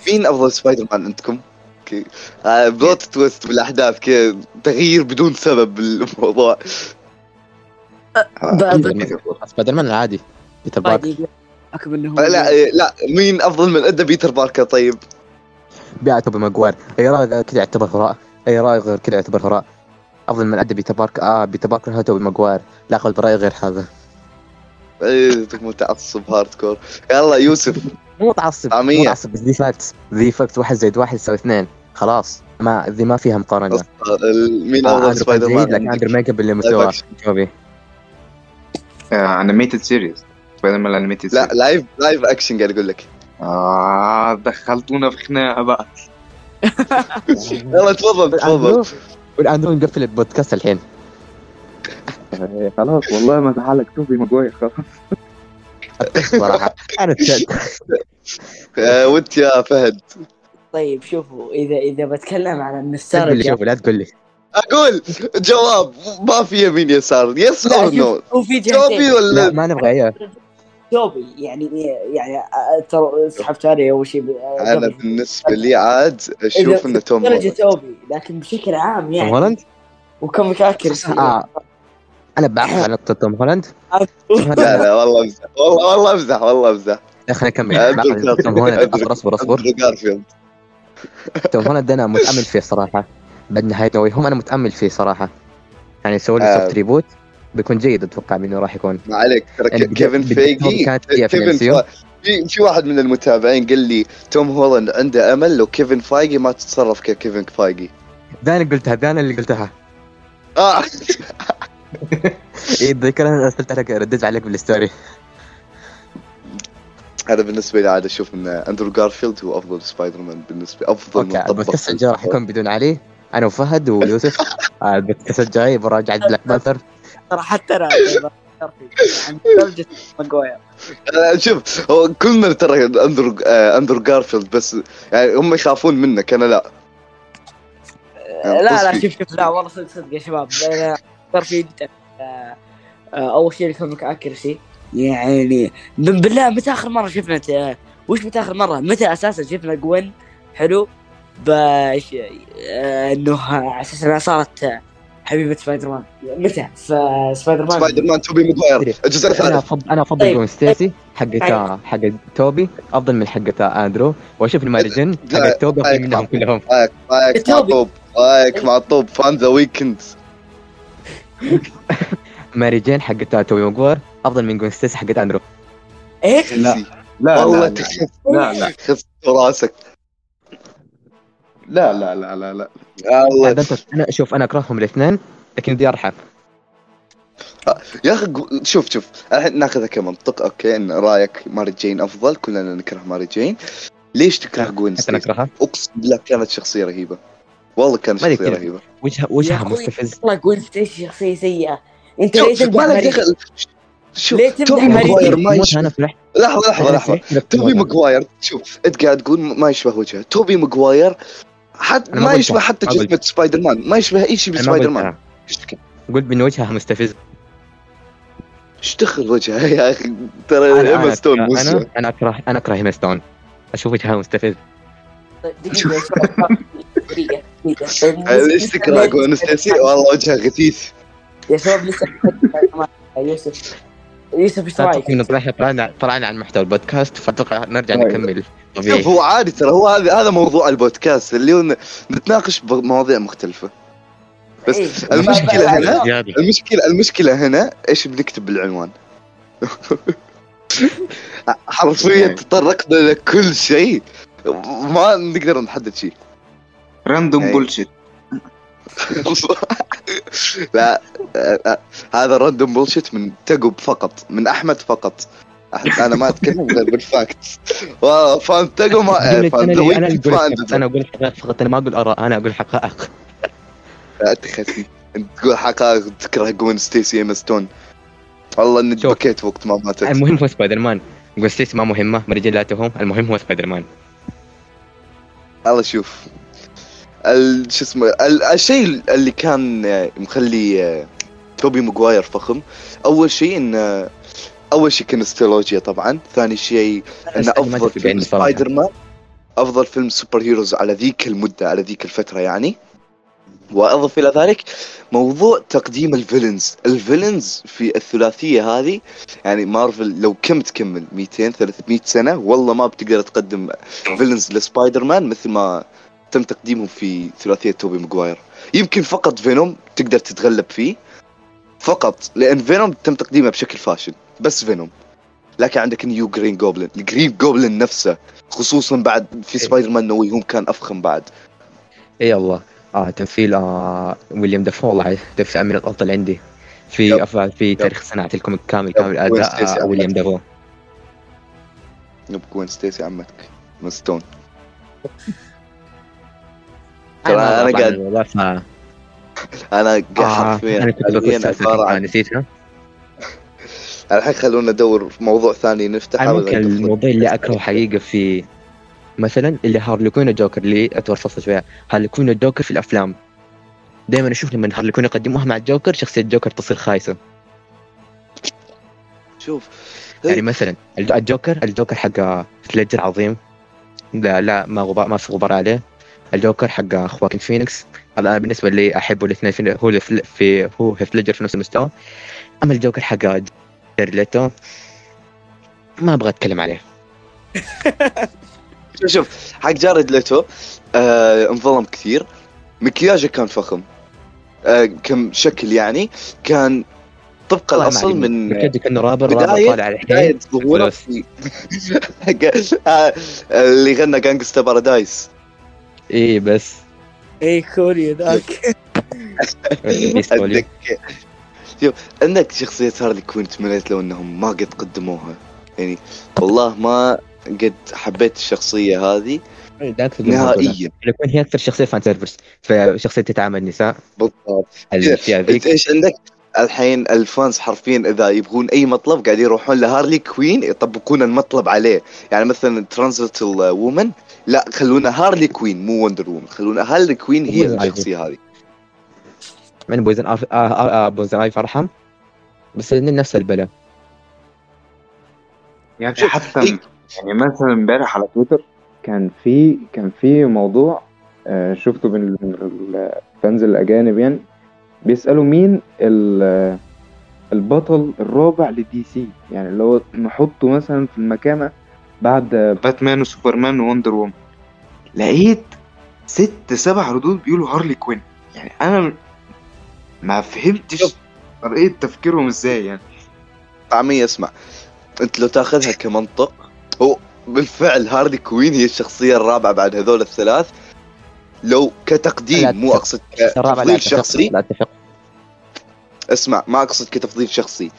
مين أفضل سبايدر مان عندكم؟ أوكي آه plot twist بالأحداث كذا تغيير بدون سبب بالموضوع. بعد. سبايدر مان العادي بيتر باركر. آه، لا آه، لا مين أفضل من أدى بيتر باركر؟ طيب؟ بيع توبي ماجواير أي رأي كذا يعتبر هراء. أي رأي غير كذا يعتبر هراء. افضل من ادى آه بيتر باركر هو توبي ماجوار لا اقبل برأي غير هذا. إيه متعصب hardcore يلا يوسف. مو متعصب مو عمية. متعصب. the facts the facts واحد زائد واحد يساوي اثنين. خلاص. ما ذي ما فيها مقارنة. مين آه افضل سبايدر مان لكن؟ أندرو ما يقبل live لمستوى أكشن. توبي animated series Spider-Man animated لا live live action قاعد أقول لك. آه دخلتونا في خناقة بقى. *laughs* يلا تفضل تفضل. والاندرو نقفل البودكاست الحين. خلاص والله ما تعالك توبي ماجواير خلاص. صراحة أنا تشد *laughs* آه، وانت يا فهد. طيب شوفوا اذا إذا بتكلم عن لا تقول لي النستالجيا شوف لا تقول لي. أقول جواب. ما في يمين يسار. yes or no في لا ولا ما نبغى إياه. توبي يعني يعني آه، ترى سحبت عليه أول شيء أنا. بالنسبة لي عاد أشوف إنه توم درجة هولاند. توبي لكن بشكل عام توم يعني هولاند؟ وكم فاكر آه. أنا بعرف عن *laughs* نقطة توم هولاند. لا لا والله امزح والله والله امزح والله امزح يا أخي نكمل توم هولاند. أصبر أصبر أصبر. توم هولاند أنا متأمل فيه صراحة. بعد نهايه No Way Home أنا متأمل فيه صراحة. يعني سووا لي آه. soft reboot. بيكون جيد أتوقع منه راح يكون. ما عليك. ترى يعني كيفن فيجي كانت فيها في كيفن في في واحد من المتابعين قال لي توم هولاند عنده أمل لو كيفن فيجي ما تتصرف ككيفن فيجي. ذا أنا قلتها ذا أنا اللي قلتها. آه. *laughs* اي اتذكر أنا أرسلت عليك رديت عليك بال story. أنا بالنسبة لي عاد أشوف إن أندرو جارفيلد هو أفضل سبايدر مان بالنسبة أفضل okay ال podcast الجاي راح يكون بدون علي. أنا وفهد ويوسف. *laughs* آه، البودكاست الجاي براجع *laughs* Black Panther ترى حتى أنا عند درجه ماجواير شوف هو كلنا ترى اندرو آه، اندرو جارفيلد بس يعني هم يخافون منك أنا لا. لا لا شوف شوف لا والله صدق صدق يا شباب. جارفيلد آه، أول شيء الكوميك اكيرسي يعني من بالله متى آخر مرة شفنا وش متى آخر مرة؟ متى أساسا شفنا جوين حلو؟ باش إنه على أساس انها صارت حبيبة سبايدر مان متى؟ فسبايدر مان سبايدر مان توبي ماجواير الجزء أنا الثالث افضل أنا أفضل طيب. جون ستيسي حقت حق توبي أفضل من حقت آندرو. وأشوف الماري جن لا، حقت توبي أفضل منهم كلهم. رايك رايك مع توبي. طوب رايك مع طوب فان ذا ويكند. *laughs* ماري جين حقت توبي ماجوار أفضل من جون ستيسي حقت آندرو. إيش؟ لا. لا والله لا. تخف. لا لا. خف راسك. لا لا لا لا لا. الله أنا شوف أنا أكرههم الاثنين لكن بدي ارحم يا أخي شوف شوف. الحين ناخذها كمنطق أوكي إن رأيك ماري جين أفضل. كلنا نكره ماري جين. ليش تكره جوين؟ نكرهها أقسم بالله كانت شخصية رهيبة. والله كانت ما شخصية ذكر. رهيبة. وجهها وجهها. مستفز. والله جوين ستيسي شخصية سيئة. أنت ليه شوف ما دخل. شوف ليه تمدح توبي ماري ماجواير جين؟ ما يشبه لحظة لحظة لحظة. توبي ماجواير شوف أنت قاعد تقول ما يشبه وجهه توبي ماجواير حتى ما. يشبه حتى. جسمة سبايدر مان ما يشبه أي شيء بسبايدر مان. قلت. بان وجهها مستفز. إيش دخل وجهه يا أخي؟ ترى ايما ستون أنا أنا اكره أنا أكره ايما ستون أشوف وجهها مستفز. دقيقه طيب، ليش تكره والله وجهها غثيث. يا شباب لسه يوسف *laughs* يوسف إيش رأيك؟ أتوقع انه طلعنا طلعنا عن محتوى البودكاست فاتوقع نرجع طيب. نكمل. طبيعي. شوف هو عادي ترى هو هذا هذا موضوع البودكاست اللي هو ن- نتناقش بمواضيع مختلفة. بس إيه. المشكلة *laughs* هنا زيادة. المشكلة المشكلة هنا إيش بنكتب بالعنوان؟ *laughs* حرفيا تطرقنا لكل شيء. ما نقدر نحدد شيء. راندوم أي. بولشيت *laughs* لا آه، آه، هذا راندوم بولشيت من تقب فقط من أحمد فقط. أنا ما أتكلم غير بالفاكت فان تقب ما فان أنا أقول حقائق فقط أنا ما أقول آراء أنا أقول حقائق. لا انت تقول حقائق تكره جوين ستيسي إيما ستون. والله إني. بكيت وقت ما ماتت. المهم هو سبايدر مان قول ستيسي ما مهمة مرجلاته المهم هو سبايدر مان الله شوف. شو اسمه ال- الشيء اللي كان مخلي آه، توبي ماجواير فخم. أول شيء إن آه، أول شيء كنستولوجيا طبعا. ثاني شيء انه أفضل فيلم. سبايدر مان أفضل فيلم superheroes على ذيك المدة على ذيك الفترة يعني. وأضف إلى ذلك موضوع تقديم ال villains. ال villains في الثلاثية هذه يعني مارفل لو كم تكمل 200 300 سنة والله ما بتقدر تقدم villains ل Spider-Man مثل ما تم تقديمهم في ثلاثية توبي ماجواير يمكن فقط فينوم تقدر تتغلب فيه. فقط لأن فينوم تم تقديمه بشكل فاشل بس فينوم. لكن عندك نيو Green Goblin ال Green Goblin نفسه خصوصا بعد في Spider-Man No Home كان أفخم بعد. إي الله. آه تمثيل آه ويليام دافو والله تمثيل من الافضل عندي. في yep. أفضل في تاريخ صناعة ال comic كامل. كامل وين اداء آه ويليام دافو yep جوين ستيسي عمتك؟ إيما ستون. *laughs* أنا طبعاً قاعد والله ف... أنا قاعد آه حرفيا أنا عباره نسيتها؟ الحين خلونا ندور في موضوع ثاني نفتحه أنا ممكن؟ الموضوع اللي اكرهه حقيقة في مثلا اللي هارلي كوين الجوكر اللي اتوصلت شوية. هارلي كوين الجوكر في الأفلام. دائما أشوف لما هارلي كوين يقدموها مع الجوكر شخصية الجوكر تصير خايسة. شوف. يعني مثلا الج- الجوكر الجوكر حق سليجر عظيم. لا لا ما غبار ما في غبار عليه. الجوكر حق خواكين فينيكس. هذا أنا بالنسبة لي أحبه الاثنين في هو في, في هو فينيكس وليدجر في نفس المستوى. أما الجوكر حق ليتو ما أبغى أتكلم عليه. شوف *laughs* شوف حق جارد ليتو آه انظلم كثير. مكياجه كان فخم. آه كم شكل يعني كان طبق الأصل. من مكياج كأنه رابر بداية- رابر طالع بداية ظهوره. في حق *laughs* آه اللي غنى Gangsta's Paradise إيه بس. اي كوليو ذاك بيستولي. أتذكر عندك شخصية هارلي كوين تمنيت لو انهم ما قد قدموها. يعني والله ما قد حبيت الشخصية هذه. نهائيا. يكون هي أكثر شخصية فان سيرفرز فشخصيه تتعامل نساء. بالضبط. الاشياء ذيك إيش عندك؟ الحين الفانز حرفيا إذا يبغون أي مطلب قاعد يروحون لهارلي كوين يطبقون المطلب عليه. يعني مثلا ترانزيتال وومن لا خلونا هارلي كوين مو وندر وومن خلونا هارلي كوين هي الشخصية هذه. من بويزن آيف... آه آه آه بويزن آيفي ارحم بس الاثنين نفس البلا يعني حتى إيه. يعني مثلا امبارح على تويتر كان في كان في موضوع آه، شفته من من ال fans الأجانب يعني. بيسألوا مين ال- البطل الرابع لدي سي يعني اللي هو نحطه مثلا في المكانة بعد باتمان وسوبرمان ووندر وومن لقيت ست سبع ردود بيقولوا هارلي كوين. يعني أنا ما فهمتش طريقة تفكيرهم إزاي يعني. طعمية اسمع أنت لو تأخذها كمنطق هو بالفعل هارلي كوين هي الشخصية الرابعة بعد هذول الثلاث. لو كتقديم مو. أقصد كتفضيل شخصي. لا اتفق اسمع ما أقصد كتفضيل شخصي.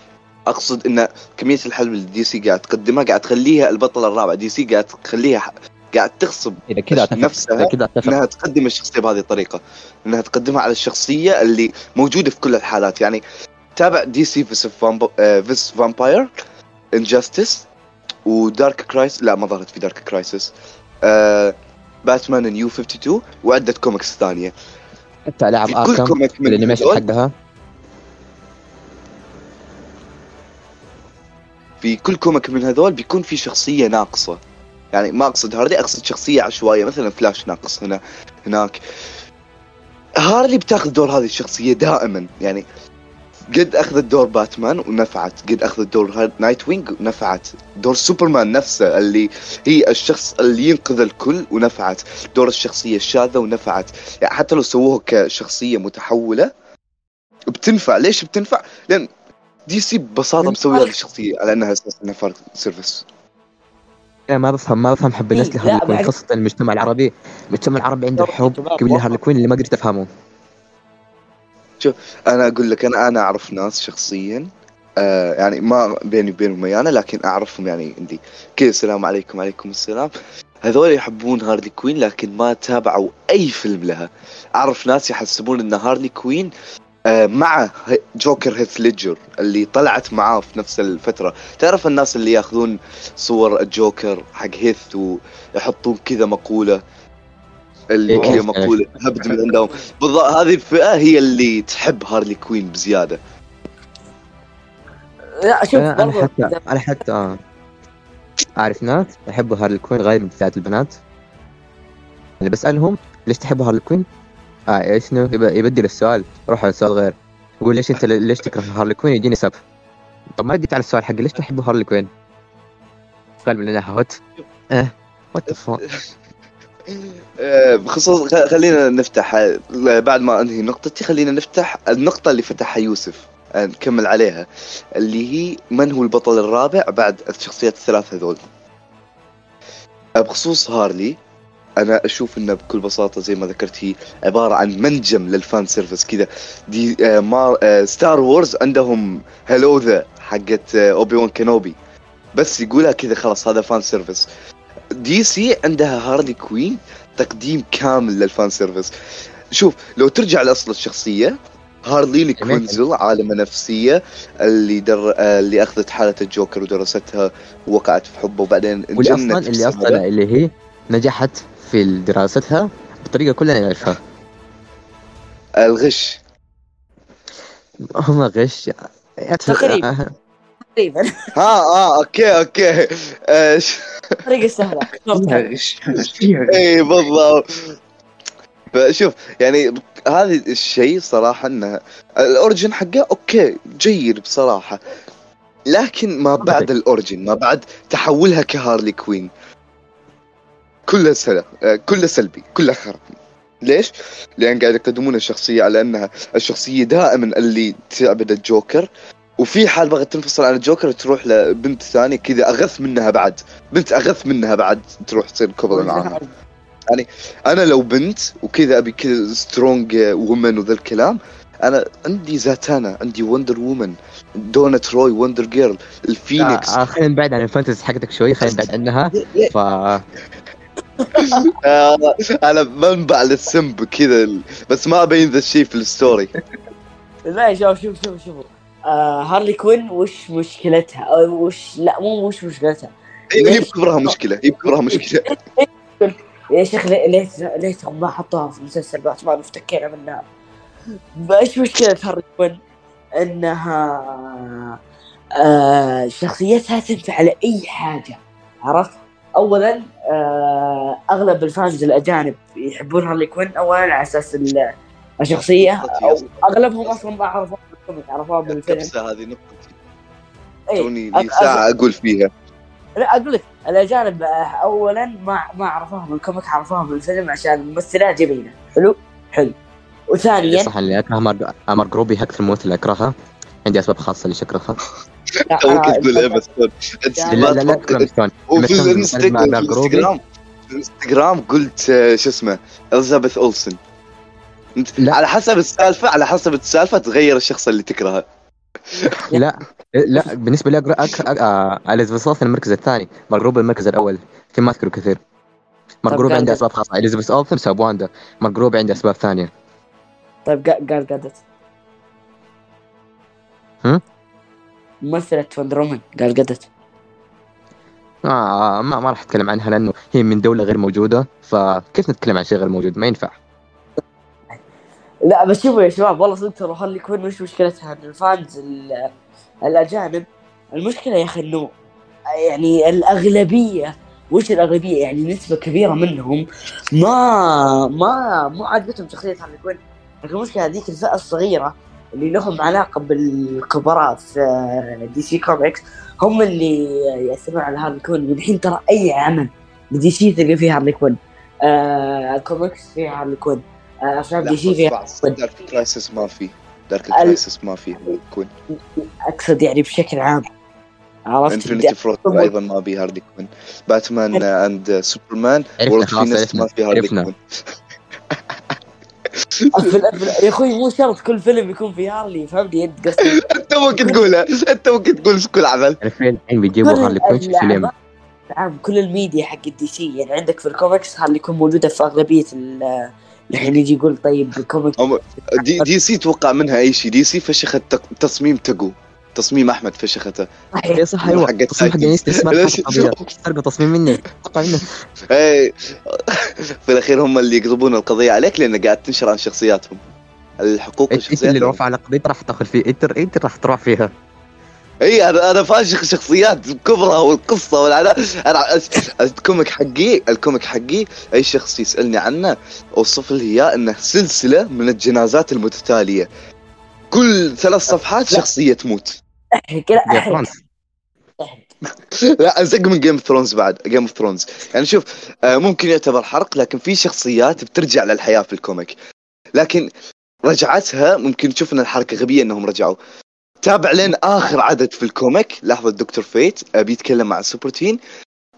أقصد إن كمية الحلب اللي دي سي قاعد تقدمها قاعد تخليها البطلة الرابعة. دي سي قاعد تخليها قاعد تغصب إذا كذا نفسها أتفق. إنها تقدم الشخصية بهذه الطريقة. إنها تقدمها على الشخصية اللي موجودة في كل الحالات. يعني تابع دي سي فيس فيس فامباير انجاستس ودارك كرايس لا ما ظهرت في دارك كرايسس آه باتمان نيو 52 وعدة كوميكس ثانية. حتى العاب في كل آركم كوميك من الانيميشن هذول حقها. في كل comic من هذول بيكون في شخصية ناقصة. يعني ما أقصد هارلي أقصد شخصية عشوائية مثلا فلاش ناقص هنا هناك. هارلي بتاخذ دور هذه الشخصية دائما. يعني قد اخذت دور باتمان ونفعت. قد اخذت دور نايت وينج ونفعت. دور سوبرمان نفسه اللي هي الشخص اللي ينقذ الكل ونفعت. دور الشخصية الشاذه ونفعت. يعني حتى لو سووها كشخصية متحولة بتنفع. ليش بتنفع؟ لأن دي سي ببساطة مسوي هذه الشخصيه على أنها أساس إنها fan service. أنا ما بفهم ما بفهم حب الناس إيه، لهارلي كوين خاصة المجتمع العربي. المجتمع العربي عنده حب كبير. لهارلي كوين اللي ما قدرت أفهمه. أنا أقول لك أنا أنا أعرف ناس شخصيا آه يعني ما بيني وبينهم أنا لكن أعرفهم يعني عندي. كذا السلام عليكم وعليكم السلام. هذول يحبون هارلي كوين لكن ما تابعوا أي فيلم لها. أعرف ناس يحسبون إن هارلي كوين آه مع جوكر هيث ليدجر اللي طلعت معاه في نفس الفترة. تعرف الناس اللي ياخذون صور الجوكر حق هيث ويحطون كذا مقولة؟ اللي إيه، كذا إيه. مقولة هبد من عندهم بالضبط هذه الفئة هي اللي تحب هارلي كوين بزيادة لا شوف أنا أنا حتى أنا حتى آه. اعرف ناس يحبوا هارلي كوين غير من ذات البنات اللي بسألهم ليش تحبوا هارلي كوين؟ آه إيش شنو يبدل السؤال روح على سؤال غير يقول ليش انت ليش تكره هارلي كوين يجيني سب طب ما رديت على السؤال حقي ليش تحبوا هارلي كوين؟ قال من لنا هوت آه وات آه، بخصوص خ- خلينا نفتح آه، بعد ما انهي نقطتي خلينا نفتح النقطة اللي فتحها يوسف آه، نكمل عليها اللي هي من هو البطل الرابع بعد الشخصيات الثلاث هذول؟ آه، بخصوص هارلي أنا أشوف إنه بكل بساطة زي ما ذكرت هي عبارة عن منجم لل fan service كذا. دي آه آه ستار وورز عندهم hello there حقت آه أوبي وان كينوبي بس يقولها كذا خلاص هذا fan service. دي سي عندها هارلي كوين تقديم كامل لل fan service. شوف لو ترجع لأصل الشخصية هارلين كوينزل عالمه نفسية اللي در... آه، اللي أخذت حالة الجوكر ودرستها ووقعت في حبه وبعدين واللي أصلا اللي. أصلا اللي هي نجحت في دراستها بطريقة كلنا نعرفها. الغش. هم غش. تقريباً. آه، تقريبا. ها آه okay okay. آه، فيها غش. إي بالضبط. فشوف يعني هذا الشيء صراحة إنه ال origin حقه okay جيد بصراحة. لكن ما بعد ال origin ما بعد تحولها كهارلي كوين. كله سلبي كله سلبي كله خرب ليش؟ لأن قاعد يقدمون الشخصية على إنها الشخصية دائما اللي تعبد الجوكر وفي حال بغت تنفصل عن الجوكر تروح لبنت ثانية كذا أغث منها بعد. بنت أغث منها بعد تروح تصير couple معاها. أنا لو بنت وكذا أبي كذا strong woman وذا الكلام أنا عندي Zatanna عندي Wonder Woman Donna Troy Wonder جيرل الفينيكس. آه، خلينا نبعد عن ال fantasy حقتك شوي خلينا نبعد عنها. ف *laughs* آه أنا منبع للسمب كذا بس ما أبين ذا الشيء في ال story. لا شوف شوف شوف شوف. آه هارلي كوين وش مشكلتها؟ أو وش لا مو وش مشكلتها. هي بكبرها مشكلة هي بكبرها مشكلة. *laughs* يا شيخ ليه ليه ما حطوها في مسلسل باتمان وافتكينا منها. إيش مشكلة هارلي كوين؟ إنها آه شخصيتها تنفع على اي حاجة عرفت؟ اولا آه أغلب ال fans الأجانب يحبون هارلي كوين اولا على أساس ال- الشخصية أو أغلبهم أصلا ما بال comic عرفوها بالفيلم نفسها هذه نقطتي إيه. توني لي ساعه أقول فيها. لا أقول لك الأجانب آه، اولا ما ما عرفوها من ال comic عرفوها من الفيلم عشان الممثله جميلة. حلو؟ حلو. وثانيا صح اللي أكره مار مارجو روبي أكثر ممثل اللي أكرهها. عندي أسباب خاصة ليش أكرهها. *laughs* توك تقول ايما ستون لا، لا لا وفي. الانستغرام في الانستغرام قلت آه، شو اسمه إليزابيث أولسن. لا. على حسب السالفة على حسب السالفة تغير الشخص اللي تكرهه. لا لا بالنسبة لي اقرا آه، اليزابيث اولسن المركز الثاني. مارجو روبي المركز الأول في ما أذكره كثير. مار طب جو روبي قال- عنده أسباب خاصة. اليزابيث اولسن ساب واندا مارجو روبي عنده أسباب ثانية. طيب قا- قال قدوت هم؟ ممثلة وندر وومن. قال قدوت آه ما, ما راح أتكلم عنها لأنه هي من دولة غير موجودة فكيف نتكلم عن شيء غير موجود؟ ما ينفع. لا بس شوفوا يا شباب والله صدق ترى هارلي كوين وش مشكلتها إن ال fans ال- الأجانب المشكلة يا أخي إنه يعني الأغلبية وش الأغلبية؟ يعني نسبة كبيرة منهم ما ما مو عاجبتهم شخصية هارلي كوين. لكن المشكلة هذيك الفئة الصغيرة اللي لهم علاقة بالكبراء في دي سي كوميكس هم اللي ياثرون على هارلي كوين. والحين ترى أي عمل بدي سي تلقى فيه هارلي كوين. آه الكوميكس فيها هارلي كوين. آه افلام دي سي فيها دارك كرايسس ما في. Dark Crisis ما في كوين أقصد يعني بشكل عام. عرفت؟ Infinite Frontier أيضا ما في هارلي كوين باتمان and سوبرمان finest عرفنا ما في هارلي. كوين يا أخوي مو شرط كل فيلم يكون فيه هارلي فهمني انت قصدي. أنت ممكن تقولها أنت ممكن تقول في كل عمل. عارفين الحين بيجيبوا هارلي كوين في العام كل الميديا حق الدي سي يعني عندك في الكوميكس هارلي يكون موجودة في أغلبية ال- الحين يجي يقول طيب الكوميكس هم دي, دي سي توقع منها أي شيء. دي سي فشخت تق- تصميم تقو. تصميم أحمد فشخته صحيح اي صح أيوه. حقت تصميم حق. انيستا تصميم مني. توقع منه اي *laughs* في الأخير هم اللي يقلبون القضية عليك لأن قاعد تنشر عن شخصياتهم. الحقوق انت اللي الشخصيات. رفع على قضية راح تدخل فيه. انت انت راح تروح فيها. إي أنا أنا فاشخ شخصيات كبرى والقصة والعناء أنا ال comic حقي ال comic حقي أي شخص يسألني عنه أوصف له إياه إنه سلسلة من الجنازات المتتالية. كل ثلاث صفحات. شخصية تموت. أحرق *laughs* لا يا أحرق. فرانس احرق. لا ازق من Game of Thrones بعد. Game of Thrones يعني شوف آه، ممكن يعتبر حرق لكن في شخصيات بترجع للحياة في ال comic. لكن رجعتها ممكن تشوف إن الحركة غبية إنهم رجعوا. تابع لين آخر عدد في ال comic. لحظة دكتور Fate بيتكلم مع السوبرمان.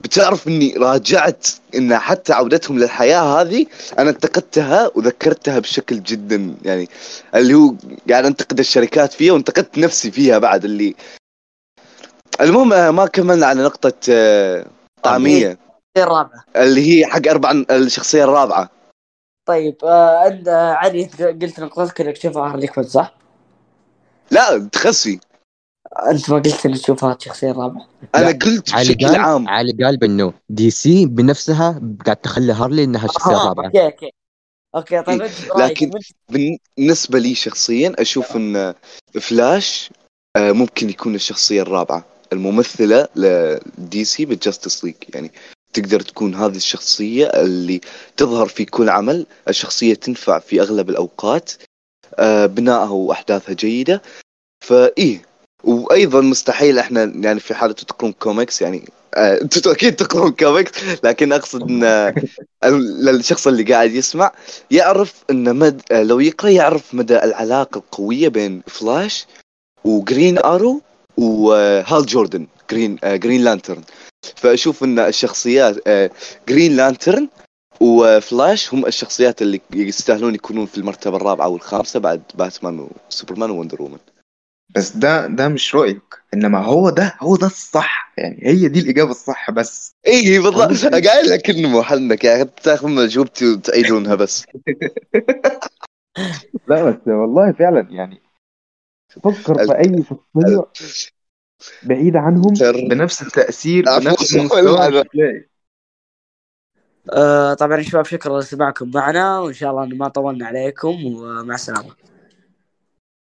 بتعرف إني راجعت إن حتى عودتهم للحياة هذه أنا انتقدتها وذكرتها بشكل جدا يعني اللي هو قاعد أنتقد الشركات فيها وانتقدت نفسي فيها بعد اللي. المهم ما كملنا على نقطة آه، طعمية. الرابعه اللي هي حق أربع الشخصية الرابعة. طيب آه عند آه، علي قلت نقطتك إنك تشوفها هارلي كوين صح؟ لا تخسي. انت ما قلت انك تشوفها الشخصيه الرابعه أنا لا، قلت بشكل قال عام. علي قال بأنه دي سي بنفسها قاعد تخلي هارلي إنها الشخصيه آه، الرابعه أوكي أوكي. أوكي طيب انت برأيك لكن بالنسبة لي شخصيا أشوف أن فلاش آه، ممكن يكون الشخصية الرابعة. الممثلة لدي سي بال Justice League يعني تقدر تكون هذه الشخصية اللي تظهر في كل عمل. الشخصية تنفع في أغلب الأوقات. آه، بنائها وأحداثها جيدة. فإيه وأيضا مستحيل إحنا يعني في حالة تقرون كوميكس يعني آه، *laughs* أنتوا أكيد تقرون كوميكس لكن أقصد إن آه، الشخص اللي قاعد يسمع يعرف إن مد... آه، لو يقرأ يعرف مدى العلاقة القوية بين فلاش وجرين آرو وهال جوردن جرين آه، جرين لانترن. فأشوف إن الشخصيات آه، جرين لانترن وفلاش هم الشخصيات اللي يستاهلون يكونون في المرتبة الرابعة والخامسة بعد باتمان وسوبرمان ووندر وومن. بس ده ده مش رأيك. إنما هو ده هو ده الصح. يعني هي دي الإجابة الصح بس. اي بالضبط. قايل لك إنه محنك يا أخي تاخذ اجوبتي وتعيدونها بس. *laughs* لا بس والله فعلا يعني فكر في أي شخصية بعيدة عنهم بنفس التأثير بنفس المستوى. آه طبعا يا شباب شكرا لاستماعكم معنا وإن شاء الله ما طولنا عليكم ومع السلامة.